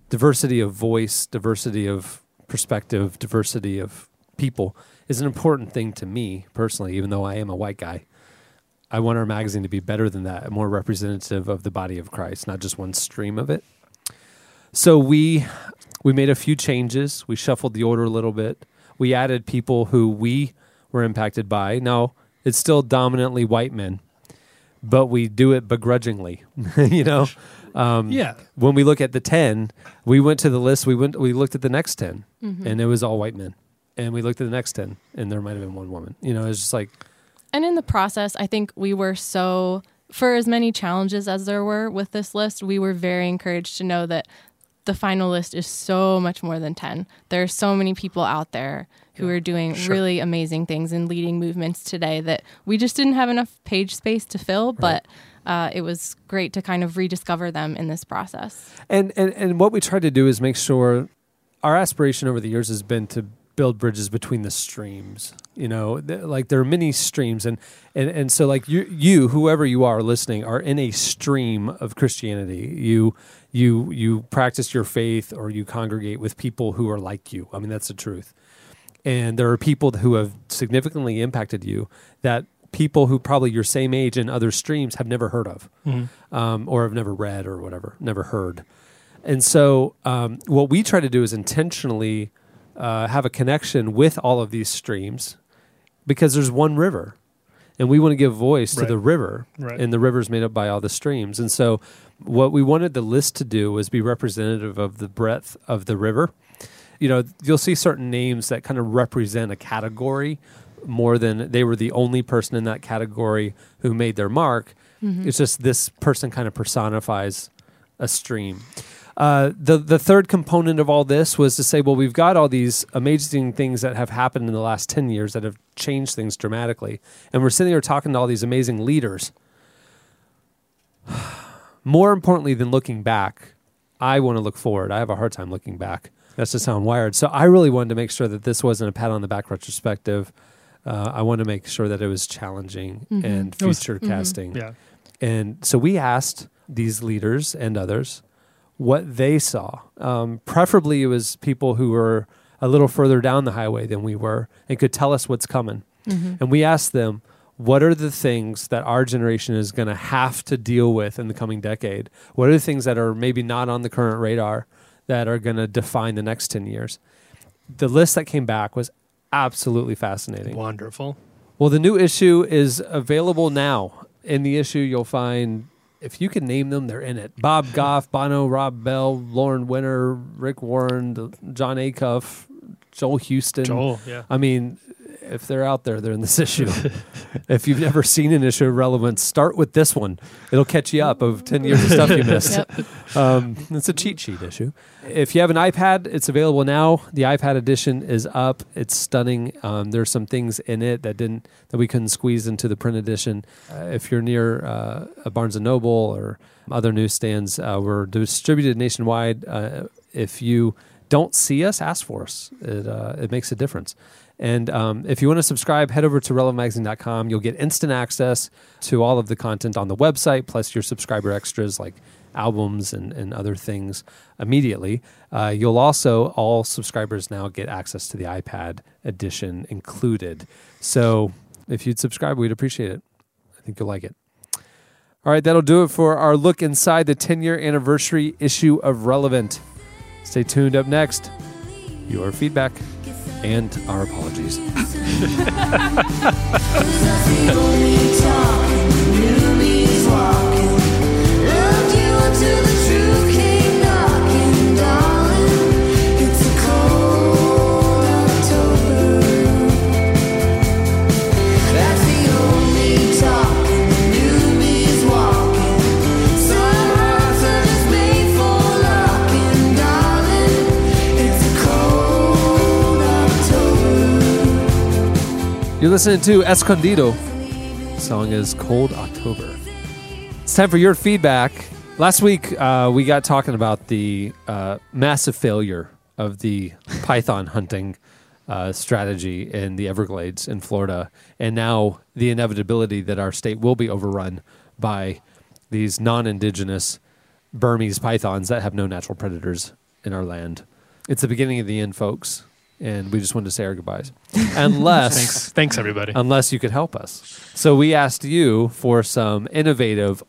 Diversity of voice, diversity of perspective, diversity of people is an important thing to me personally, even though I am a white guy. I want our magazine to be better than that, more representative of the body of Christ, not just one stream of it. So we we made a few changes. We shuffled the order a little bit. We added people who we were impacted by. Now it's still dominantly white men, but we do it begrudgingly. you know, um, Yeah. When we look at the ten, we went to the list. We went. We looked at the next 10 Mhm. and it was all white men. And we looked at the next ten, and there might have been one woman. You know, it's just like And in the process, I think we were so, for as many challenges as there were with this list, we were very encouraged to know that the final list is so much more than 10. There are so many people out there who are doing Sure. really amazing things and leading movements today that we just didn't have enough page space to fill, but uh, it was great to kind of rediscover them in this process. And, and and what we tried to do is make sure our aspiration over the years has been to build bridges between the streams. You know, th- like there are many streams, and and and so like you you whoever you are listening are in a stream of Christianity. You you you practice your faith or you congregate with people who are like you. I mean, that's the truth. And there are people who have significantly impacted you that people who probably your same age in other streams have never heard of Mhm. um, or have never read or whatever, never heard. And so, um, what we try to do is intentionally uh, have a connection with all of these streams because there's one river. And we want to give voice to the river, Right. and the river is made up by all the streams. And so, what we wanted the list to do was be representative of the breadth of the river. You know, you'll see certain names that kind of represent a category more than they were the only person in that category who made their mark. Mhm. It's just this person kind of personifies a stream. Uh, the the third component of all this was to say, well, we've got all these amazing things that have happened in the last ten years that have changed things dramatically, and we're sitting here talking to all these amazing leaders. More importantly than looking back, I want to look forward. I have a hard time looking back. That's just how I'm wired. So I really wanted to make sure that this wasn't a pat on the back retrospective. uh, I want to make sure that it was challenging Mhm. and It was- future Mhm. casting. Yeah. And so we asked these leaders and others what they saw. Um, preferably, it was people who were a little further down the highway than we were and could tell us what's coming. Mhm. And we asked them, what are the things that our generation is going to have to deal with in the coming decade? What are the things that are maybe not on the current radar that are going to define the next 10 years? The list that came back was absolutely fascinating. Wonderful. Well, the new issue is available now. In the issue, you'll find, if you can name them, they're in it. Bob Goff, Bono, Rob Bell, Lauren Winner, Rick Warren, Jon Acuff, Joel Houston. Joel, yeah. I mean, if they're out there, they're in this issue. if you've never seen an issue of relevance, start with this one. It'll catch you up of 10 years of stuff you missed. Yep. Um, it's a cheat sheet issue. If you have an iPad, it's available now. The iPad edition is up. It's stunning. Um, there's some things in it that didn't that we couldn't squeeze into the print edition. Uh, if you're near uh, a Barnes and Noble or other newsstands, uh, we're distributed nationwide. Uh, if you don't see us, ask for us. It uh, it makes a difference. And um, if you want to subscribe, head over to relevantmagazine.com. You'll get instant access to all of the content on the website, plus your subscriber extras like albums and, and other things immediately. Uh, you'll also, all subscribers now get access to the iPad edition included. So if you'd subscribe, we'd appreciate it. I think you'll like it. All right, that'll do it for our look inside the 10 year anniversary issue of Relevant. Stay tuned up next. Your feedback and our apologies. You're listening to Escondido. The song is Cold October. It's time for your feedback. Last week, uh, we got talking about the uh, massive failure of the python hunting uh, strategy in the Everglades in Florida, and now the inevitability that our state will be overrun by these non indigenous Burmese pythons that have no natural predators in our land. It's the beginning of the end, folks, and we just wanted to say our goodbyes. Unless Thanks, thanks everybody. unless you could help us. So we asked you for some innovative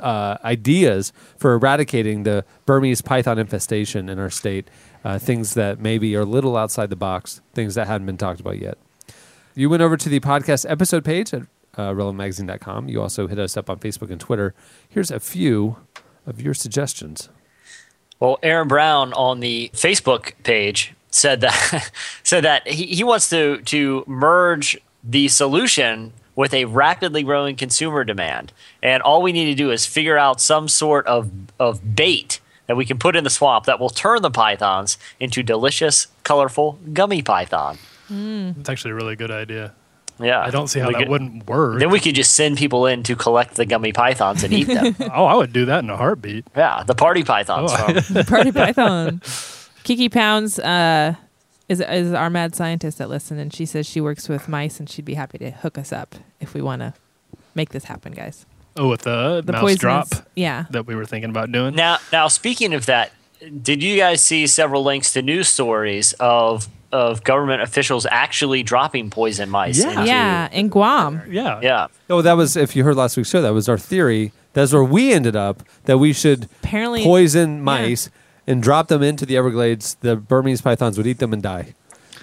uh, ideas for eradicating the Burmese python infestation in our state. Uh, things that maybe are a little outside the box, things that hadn't been talked about yet. You went over to the podcast episode page at uh, relevantmagazine.com. You also hit us up on Facebook and Twitter. Here's a few of your suggestions. Well, Aaron Brown on the Facebook page said that said that he, he wants to to merge the solution with a rapidly growing consumer demand. And all we need to do is figure out some sort of, of bait that we can put in the swamp that will turn the pythons into delicious, colorful gummy python. Hmm. It's actually a really good idea. Yeah. I don't see how We that could- wouldn't work. Then we could just send people in to collect the gummy pythons and eat them. oh, I would do that in a heartbeat. yeah, the party pythons. Oh. Party Python. Kiki Pounds uh, is is our mad scientist that listen, and she says she works with mice, and she'd be happy to hook us up if we want to make this happen, guys. Oh, with the, The mouse poisonous- drop yeah. that we were thinking about doing. Now, now speaking of that, did you guys see several links to news stories of of government officials actually dropping poison mice? into- yeah, in Guam. Yeah. yeah. Oh, that was if you heard last week's show. That was our theory. That's where we ended up. That we should Apparently- poison mice and drop them into the Everglades. The Burmese pythons would eat them and die.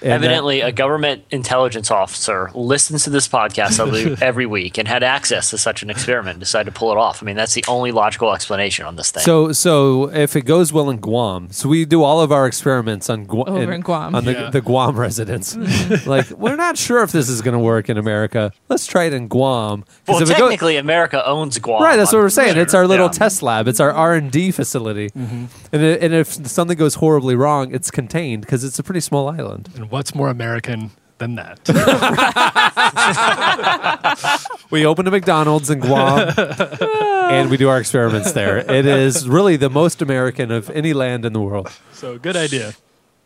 And that- Evidently, a government intelligence officer listens to this podcast every, every week and had access to such an experiment and decided to pull it off. I mean, that's the only logical explanation on this thing. so, so if it goes well in Guam, so we do all of our experiments on Guam, Over in Guam. on the, Yeah. the Guam residents. like, we're not sure if this is going to work in America. Let's try it in Guam. 'Cause well, if it go- technically, America owns Guam. Right, that's what we're saying. It's our little Yeah. test lab. It's our mm-hmm. R and D facility, Mm-hmm. and, it, and if something goes horribly wrong, it's contained because it's a pretty small island. And what's more American than that? We open a McDonald's in Guam, and we do our experiments there. It is really the most American of any land in the world. so good idea.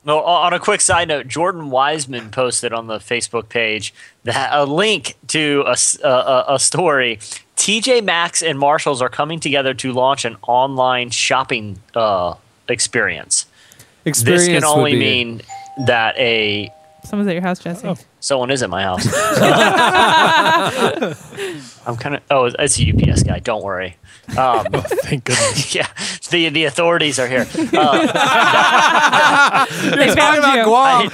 No, on a quick side note, Jordan Wiseman posted on the Facebook page that a link to a a story. TJ Maxx and Marshalls are coming together to launch an online shopping uh, experience. Experience this can would only be- mean that a Someone's at your house, Jesse. someone is at my house. I'm kind of. Oh, it's a UPS guy. Don't worry. Um, Thank goodness. yeah, the the authorities are here. Uh, They found you.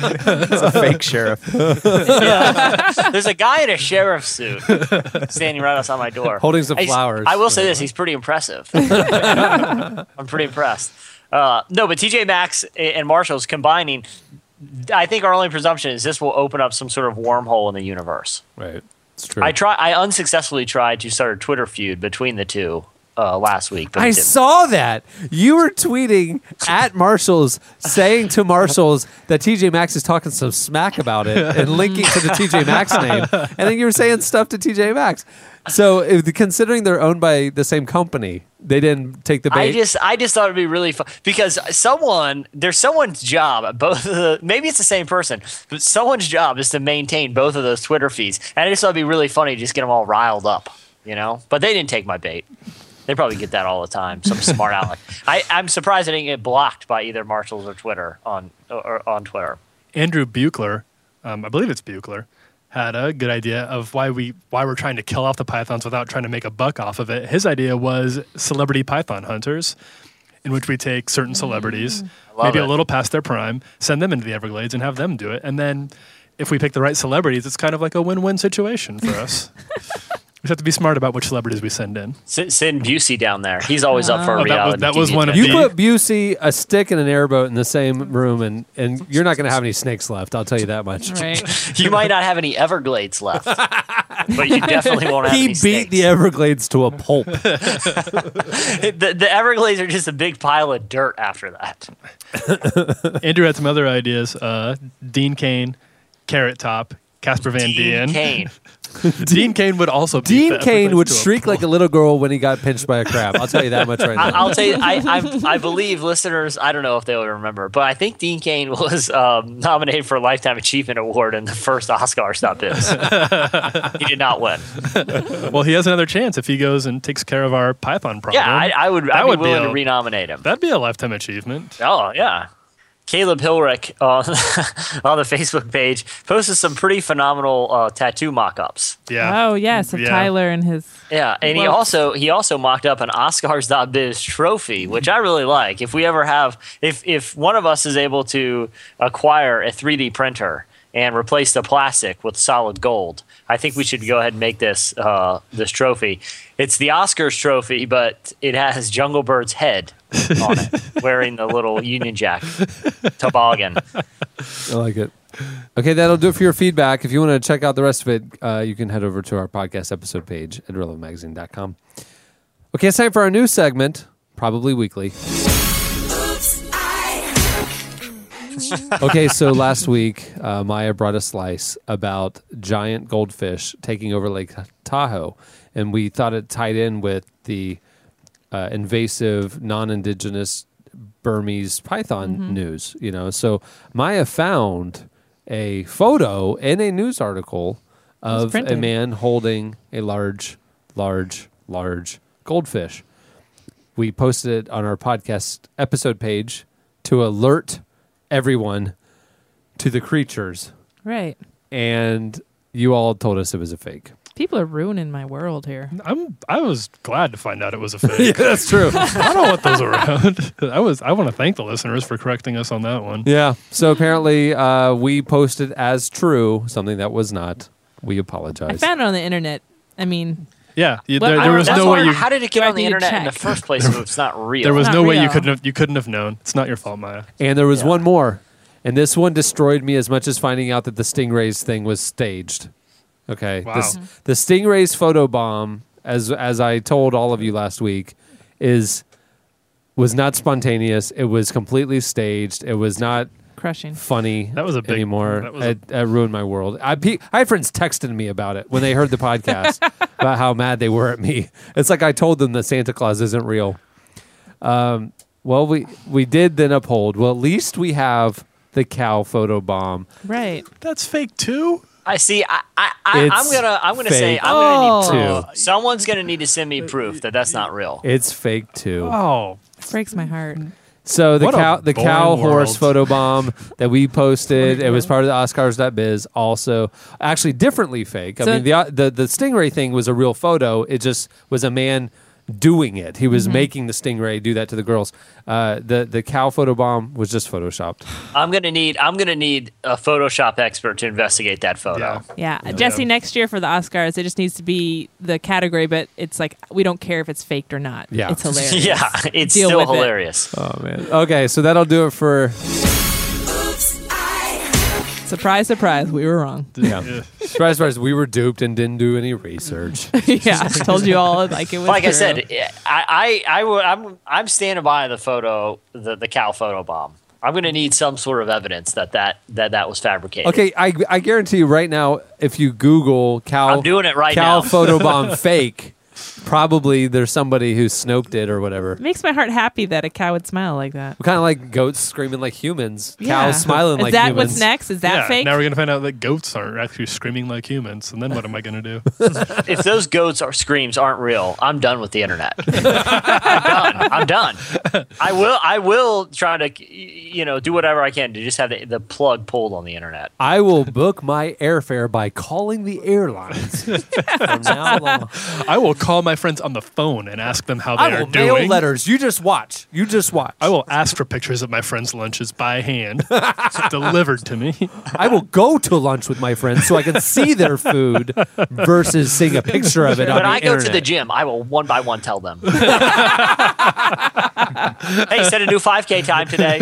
It's a fake sheriff. There's a guy in a sheriff's suit standing right outside my door, Holding some He's- flowers. I will say this: he's pretty impressive. I'm pretty impressed. Uh, no, but TJ Maxx and Marshalls combining, I think our only presumption is this will open up some sort of wormhole in the universe. Right. It's true. I try. I unsuccessfully tried to start a Twitter feud between the two uh, last week. But I didn't. saw that. You were tweeting at Marshalls saying to Marshalls that TJ Maxx is talking some smack about it and linking to the TJ Maxx name. And then you were saying stuff to TJ Maxx. So if, considering they're owned by the same company, they didn't take the bait. I just I just thought it'd be really fun because someone there's someone's job both of the maybe it's the same person but someone's job is to maintain both of those Twitter feeds. And I just thought it'd be really funny to just get them all riled up you know? But they didn't take my bait. They probably get that all the time some smart aleck I I'm surprised I didn't get blocked by either Marshalls or Twitter on or on Twitter. Andrew Buchler, um, I believe it's Buchler, had a good idea of why we why we're trying to kill off the pythons without trying to make a buck off of it. His idea was celebrity python hunters, in which we take certain celebrities, mm. maybe it. a little past their prime, send them into the Everglades and have them do it, and then if we pick the right celebrities, it's kind of like a win-win situation for us. we have to be smart about which celebrities we send in. send, send Busey down there he's always up for a Oh, that was- reality that was one of you put Busey, a stick, and an airboat in the same room, and, and you're not going to have any snakes left. I'll tell you that much. Right. you might not have any Everglades left but you definitely won't have any snakes. He any beat the Everglades to a pulp. the, the Everglades are just a big pile of dirt after that. Andrew had some other ideas. Uh, Dean Cain, Carrot Top, Casper Van Dean Dien. Kane. Dean Cain would also beat Dean Cain would to a shriek like a little girl when he got pinched by a crab. I'll tell you that much right I, now. I'll tell you, I, I, I believe listeners, I don't know if they'll remember, but I think Dean Cain was um, nominated for a Lifetime Achievement Award in the first Oscars.biz. he did not win. well, he has another chance if he goes and takes care of our Python problem. Yeah, I, I would, That I'd would be be willing a- to renominate him. That'd be a lifetime achievement. Oh, yeah. Caleb Hilrick on, on the Facebook page posted some pretty phenomenal uh, tattoo mock-ups. Yeah. Oh yes, of Yeah. Tyler and his. Yeah, and he also he also mocked up an Oscars.biz trophy, which I really like. If we ever have, if if one of us is able to acquire a 3D printer and replace the plastic with solid gold, I think we should go ahead and make this uh, this trophy. It's the Oscars trophy, but it has Jungle Bird's head on it, wearing the little Union Jack toboggan. I like it. Okay, that'll do it for your feedback. If you want to check out the rest of it, uh, you can head over to our podcast episode page at relevantmagazine.com. Okay, it's time for our new segment, probably weekly. okay, so last week, uh, Maya brought a slice about giant goldfish taking over Lake Tahoe, and we thought it tied in with the uh, invasive, non-indigenous Burmese python Mhm. news. You know, so Maya found a photo in a news article of a man holding a large, large, large goldfish. We posted it on our podcast episode page to alert everyone to the creatures, Right. and you all told us it was a fake. People are ruining my world here. I'm. I was glad to find out it was a fake. Yeah, that's true. I don't want those around. I was. I want to thank the listeners for correcting us on that one. Yeah. So apparently, uh, we posted as true something that was not. We apologize. I found it on the internet. I mean, Yeah, you, What- there, there was no way you. How did it get on the need to internet in the first place if it's not real? There was Not no way you couldn't have. You couldn't have known. It's not your fault, Maya. and there was one more, and this one destroyed me as much as finding out that the Stingrays thing was staged. Okay. Wow. This, the Stingrays photo bomb, as as I told all of you last week, is was not spontaneous. It was completely staged. It was not crushing. funny That was a big- anymore. that was a- it, it ruined my world. I, pe- I had friends texting me about it when they heard the podcast about how mad they were at me. It's like I told them that Santa Claus isn't real. Um, well, we we did then uphold. Well, at least we have the cow photo bomb. Right. That's fake too. I see. I, I, I I'm gonna I'm gonna say I'm gonna too. need proof. Someone's gonna need to send me proof that that's not real. It's fake too. Oh, it Breaks my heart. So the What cow, the boring cow horse world. photo bomb that we posted, it was part of the Oscars.biz. Also, actually, differently fake. I mean, the, uh, the the stingray thing was a real photo. It just was a man doing it. He Mm-hmm. was making the stingray do that to the girls. Uh, the the cow photo bomb was just photoshopped. I'm gonna need I'm gonna need a Photoshop expert to investigate that photo. Yeah, Jesse. Next year for the Oscars, it just needs to be the category, but it's like we don't care if it's faked or not. Yeah. it's hilarious. yeah, it's Deal still with it. hilarious. Oh man. Okay, so that'll do it for Surprise, surprise, we were wrong. yeah. surprise, surprise. We were duped and didn't do any research. yeah, told you all like it was. Like I said, I I, I would I'm I'm standing by the photo the the cow photo bomb. I'm gonna need some sort of evidence that that that, that was fabricated. Okay, I, I guarantee you right now, if you Google cow, I'm doing it right now. cow now. photobomb fake, probably there's somebody who snoped it or whatever. It makes my heart happy that a cow would smile like that. Kind of like goats screaming like humans, Yeah. cows smiling like cats. Is like that humans. what's next? Is that yeah. fake? Now we're gonna find out that goats aren't actually screaming like humans, and then what am I gonna do? if those goats or screams aren't real, I'm done with the internet. I'm done. I'm done. I will. I will try to, you know, do whatever I can to just have the, the plug pulled on the internet. I will book my airfare by calling the airlines from now on. I will call my friends on the phone and ask them how they I are will mail doing. letters. You just watch. You just watch. I will ask for pictures of my friends' lunches by hand, delivered to me. I will go to lunch with my friends so I can see their food versus seeing a picture of it on When the I go internet. to the gym, I will one by one tell them. hey, set a new 5K time today.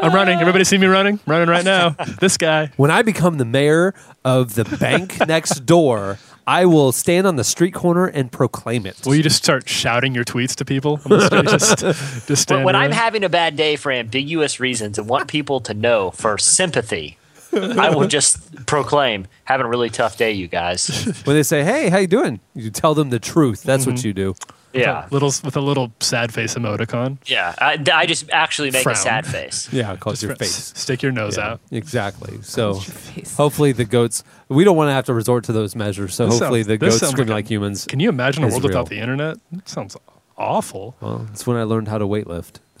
I'm running. Everybody see me running? I'm running right now. This guy. When I become the mayor of the bank next door, I will stand on the street corner and proclaim it. Will you just start shouting your tweets to people? on the just, just When, stand when I'm having a bad day for ambiguous reasons and want people to know for sympathy, I will just proclaim, having a really tough day, you guys. When they say, "Hey, how you doing?" You tell them the truth. That's what mhm. you do. Yeah. little with a little sad face emoticon. Yeah, I, I just actually make Frown. a sad face. Yeah, cause your face. Stick your nose Yeah, out. Exactly. So hopefully the goats. We don't want to have to resort to those measures. So This hopefully sounds- the goats scream like like humans. Can you imagine a world real. without the internet? That sounds awful. Well, that's when I learned how to weightlift.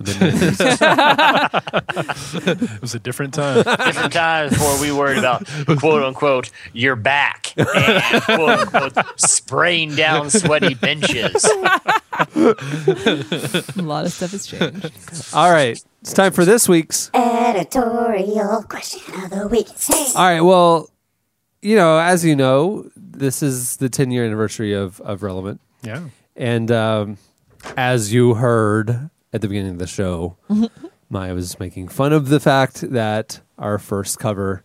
It was a different time. Different times before we worried about quote unquote your back and quote unquote spraying down sweaty benches. a lot of stuff has changed. All right, it's time for this week's. Editorial question of the week. All right. Well, you know, as you know, this is the 10 year anniversary of of Relevant. Yeah. And um, as you heard at the beginning of the show, Maya was making fun of the fact that our first cover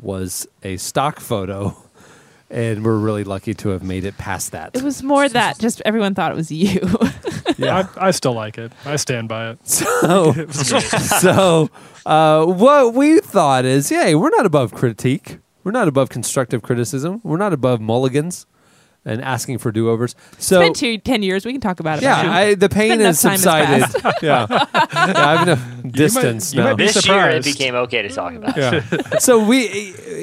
was a stock photo. And we're really lucky to have made it past that. It was more that just everyone thought it was you. Yeah, I, I still like it. I stand by it. So, It was great. so uh, what we thought is, yeah, we're not above critique. We're not above constructive criticism. We're not above mulligans and asking for do-overs. So it's been two, 10 years. We can talk about it. yeah, now. I, the pain has subsided. yeah. yeah, I have enough distance you now. might be This year it became okay to talk about. yeah. so we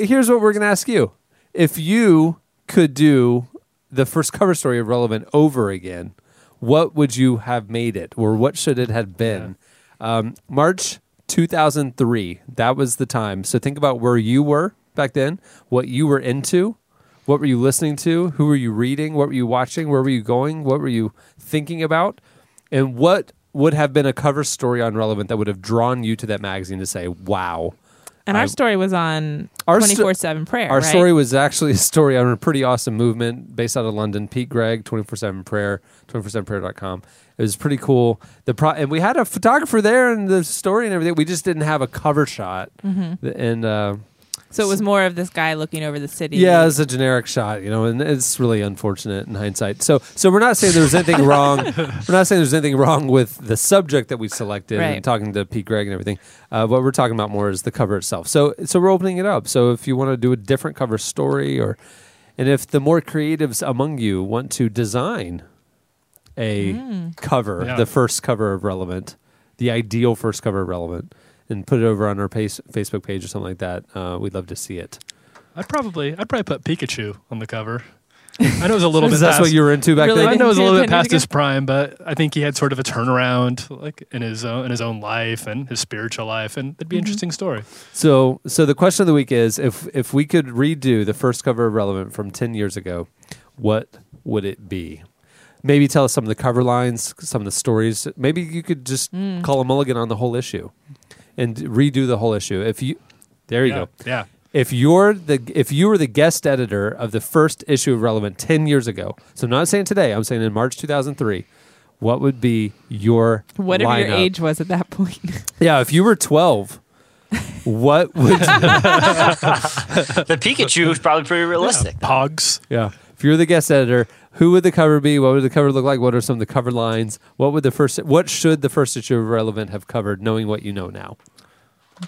here's what we're gonna ask you: If you could do the first cover story of Relevant over again, what would you have made it, or what should it have been? Um, March 2003. That was the time. So think about where you were back then, what you were into. What were you listening to? Who were you reading? What were you watching? Where were you going? What were you thinking about? And what would have been a cover story on Relevant that would have drawn you to that magazine to say, wow? And our I- story was on Our 24 7 prayer. Our right? story was actually a story on a pretty awesome movement based out of London. Pete Greig, 24 7 prayer, 24 7prayer.com. It was pretty cool. The pro- and we had a photographer there and the story and everything. We just didn't have a cover shot. Mhm. And uh, So it was more of this guy looking over the city. yeah, it's a generic shot, you know, and it's really unfortunate in hindsight. So, so we're not saying there's anything wrong. We're not saying there's anything wrong with the subject that we selected Right. and talking to Pete Greig and everything. Uh, what we're talking about more is the cover itself. So, so we're opening it up. So, if you want to do a different cover story, or and if the more creatives among you want to design a Mm. cover, Yeah. the first cover of Relevant, the ideal first cover of Relevant. And put it over on our pace, Facebook page or something like that. Uh, we'd love to see it. I'd probably I'd probably put Pikachu on the cover. I know it was a little bit. That's past, what you were into back Really? then. I know it was a little bit past his prime, but I think he had sort of a turnaround, like in his own in his own life and his spiritual life, and it'd be Mm-hmm. an interesting story. So, so the question of the week is: if if we could redo the first cover of Relevant from ten years ago, what would it be? Maybe tell us some of the cover lines, some of the stories. Maybe you could just Mm. call a mulligan on the whole issue, and redo the whole issue. If you, there you yeah, go. Yeah. If you're the if you were the guest editor of the first issue of Relevant ten years ago, so I'm not saying today, I'm saying in March 2003, what would be your Whatever your age was at that point. Yeah, if you were 12, what would the Pikachu is probably pretty realistic. Pogs. Yeah. If you're the guest editor, who would the cover be? What would the cover look like? What are some of the cover lines? What would the first what should the first issue of Relevant have covered knowing what you know now?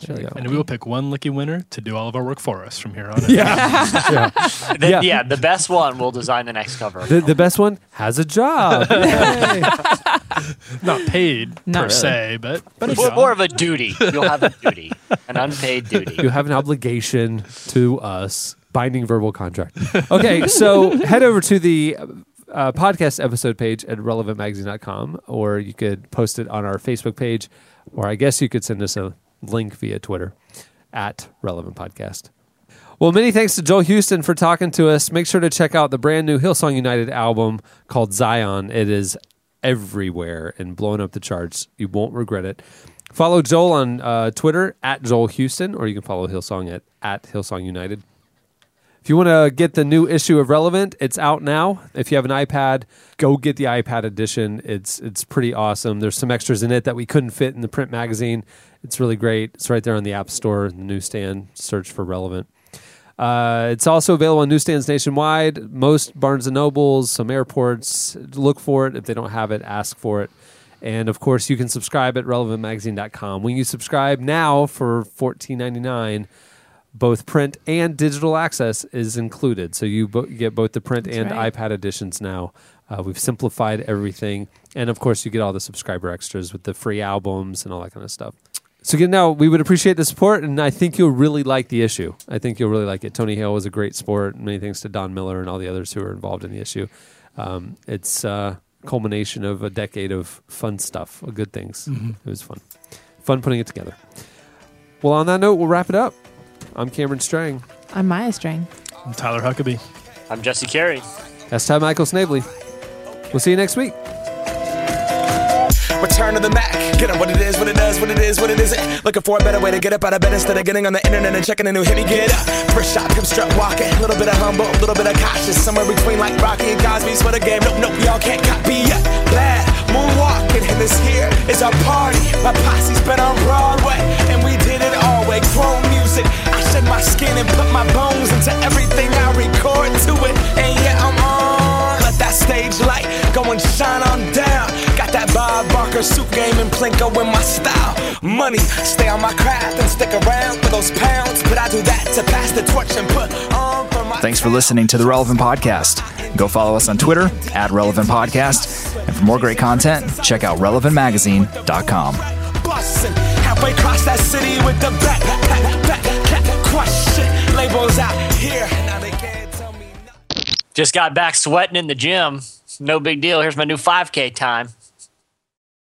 There you. And we will pick one lucky winner to do all of our work for us from here on. in. yeah. The- Yeah. yeah. the best one will design the next cover. The, the best one has a job. Not paid Not per really. se, but but a more, job. more of a duty. You'll have a duty, an unpaid duty. you have an obligation to us, binding verbal contract. Okay, so head over to the uh, podcast episode page at relevantmagazine.com, or you could post it on our Facebook page, or I guess you could send us a link via Twitter at Relevant Podcast. Well, many thanks to Joel Houston for talking to us. Make sure to check out the brand new Hillsong United album called Zion. It is everywhere and blowing up the charts. You won't regret it. Follow Joel on uh, Twitter at Joel Houston, or you can follow Hillsong at, at Hillsong United. If you want to get the new issue of Relevant, it's out now. If you have an iPad, go get the iPad edition. It's it's pretty awesome. There's some extras in it that we couldn't fit in the print magazine. It's really great. It's right there on the App Store, the newsstand. Search for Relevant. Uh, it's also available on newsstands nationwide. Most Barnes and Nobles, some airports. Look for it. If they don't have it, ask for it. And of course, you can subscribe at relevantmagazine.com. When you subscribe now for $14.99, both print and digital access is included. So you, bo- get both the print That's and right. iPad editions now. Uh, we've simplified everything. And of course, you get all the subscriber extras with the free albums and all that kind of stuff. So again, now we would appreciate the support, and I think you'll really like the issue. I think you'll really like it. Tony Hale was a great sport. Many thanks to Don Miller and all the others who are involved in the issue. Um, it's a culmination of a decade of fun stuff, good things. Mhm. It was fun, fun putting it together. Well, on that note, we'll wrap it up. I'm Cameron Strang. I'm Maya Strang. I'm Tyler Huckabee. I'm Jesse Carey. That's Ty Michael Snavely. We'll see you next week. Return to the Mack. Get up what it is, what it does, what it is, what it isn't. Looking for a better way to get up out of bed instead of getting on the internet and checking a new hit. Me get up. First shot, come strut walking. A little bit of humble, a little bit of cautious. Somewhere between like Rocky and Cosby's for the game. Nope, nope, y'all can't copy yet. Glad moonwalking, and this here is our party. My posse's been on Broadway, and we did it all way. Grown music. Shed my skin and put my bones into everything I record to it. And yeah, I'm on. Let that stage light go and shine on down. Got that Bob Barker suit game and Plinko in my style. Money, stay on my craft and stick around for those pounds. But I do that to pass the torch and put on for my. Thanks for listening to the Relevant Podcast. Go follow us on Twitter at Relevant Podcast. And for more great content, check out relevantmagazine.com. Halfway across that city with the back, back, back, back, Labels out here. Just got back sweating in the gym. No big deal. Here's my new 5K time.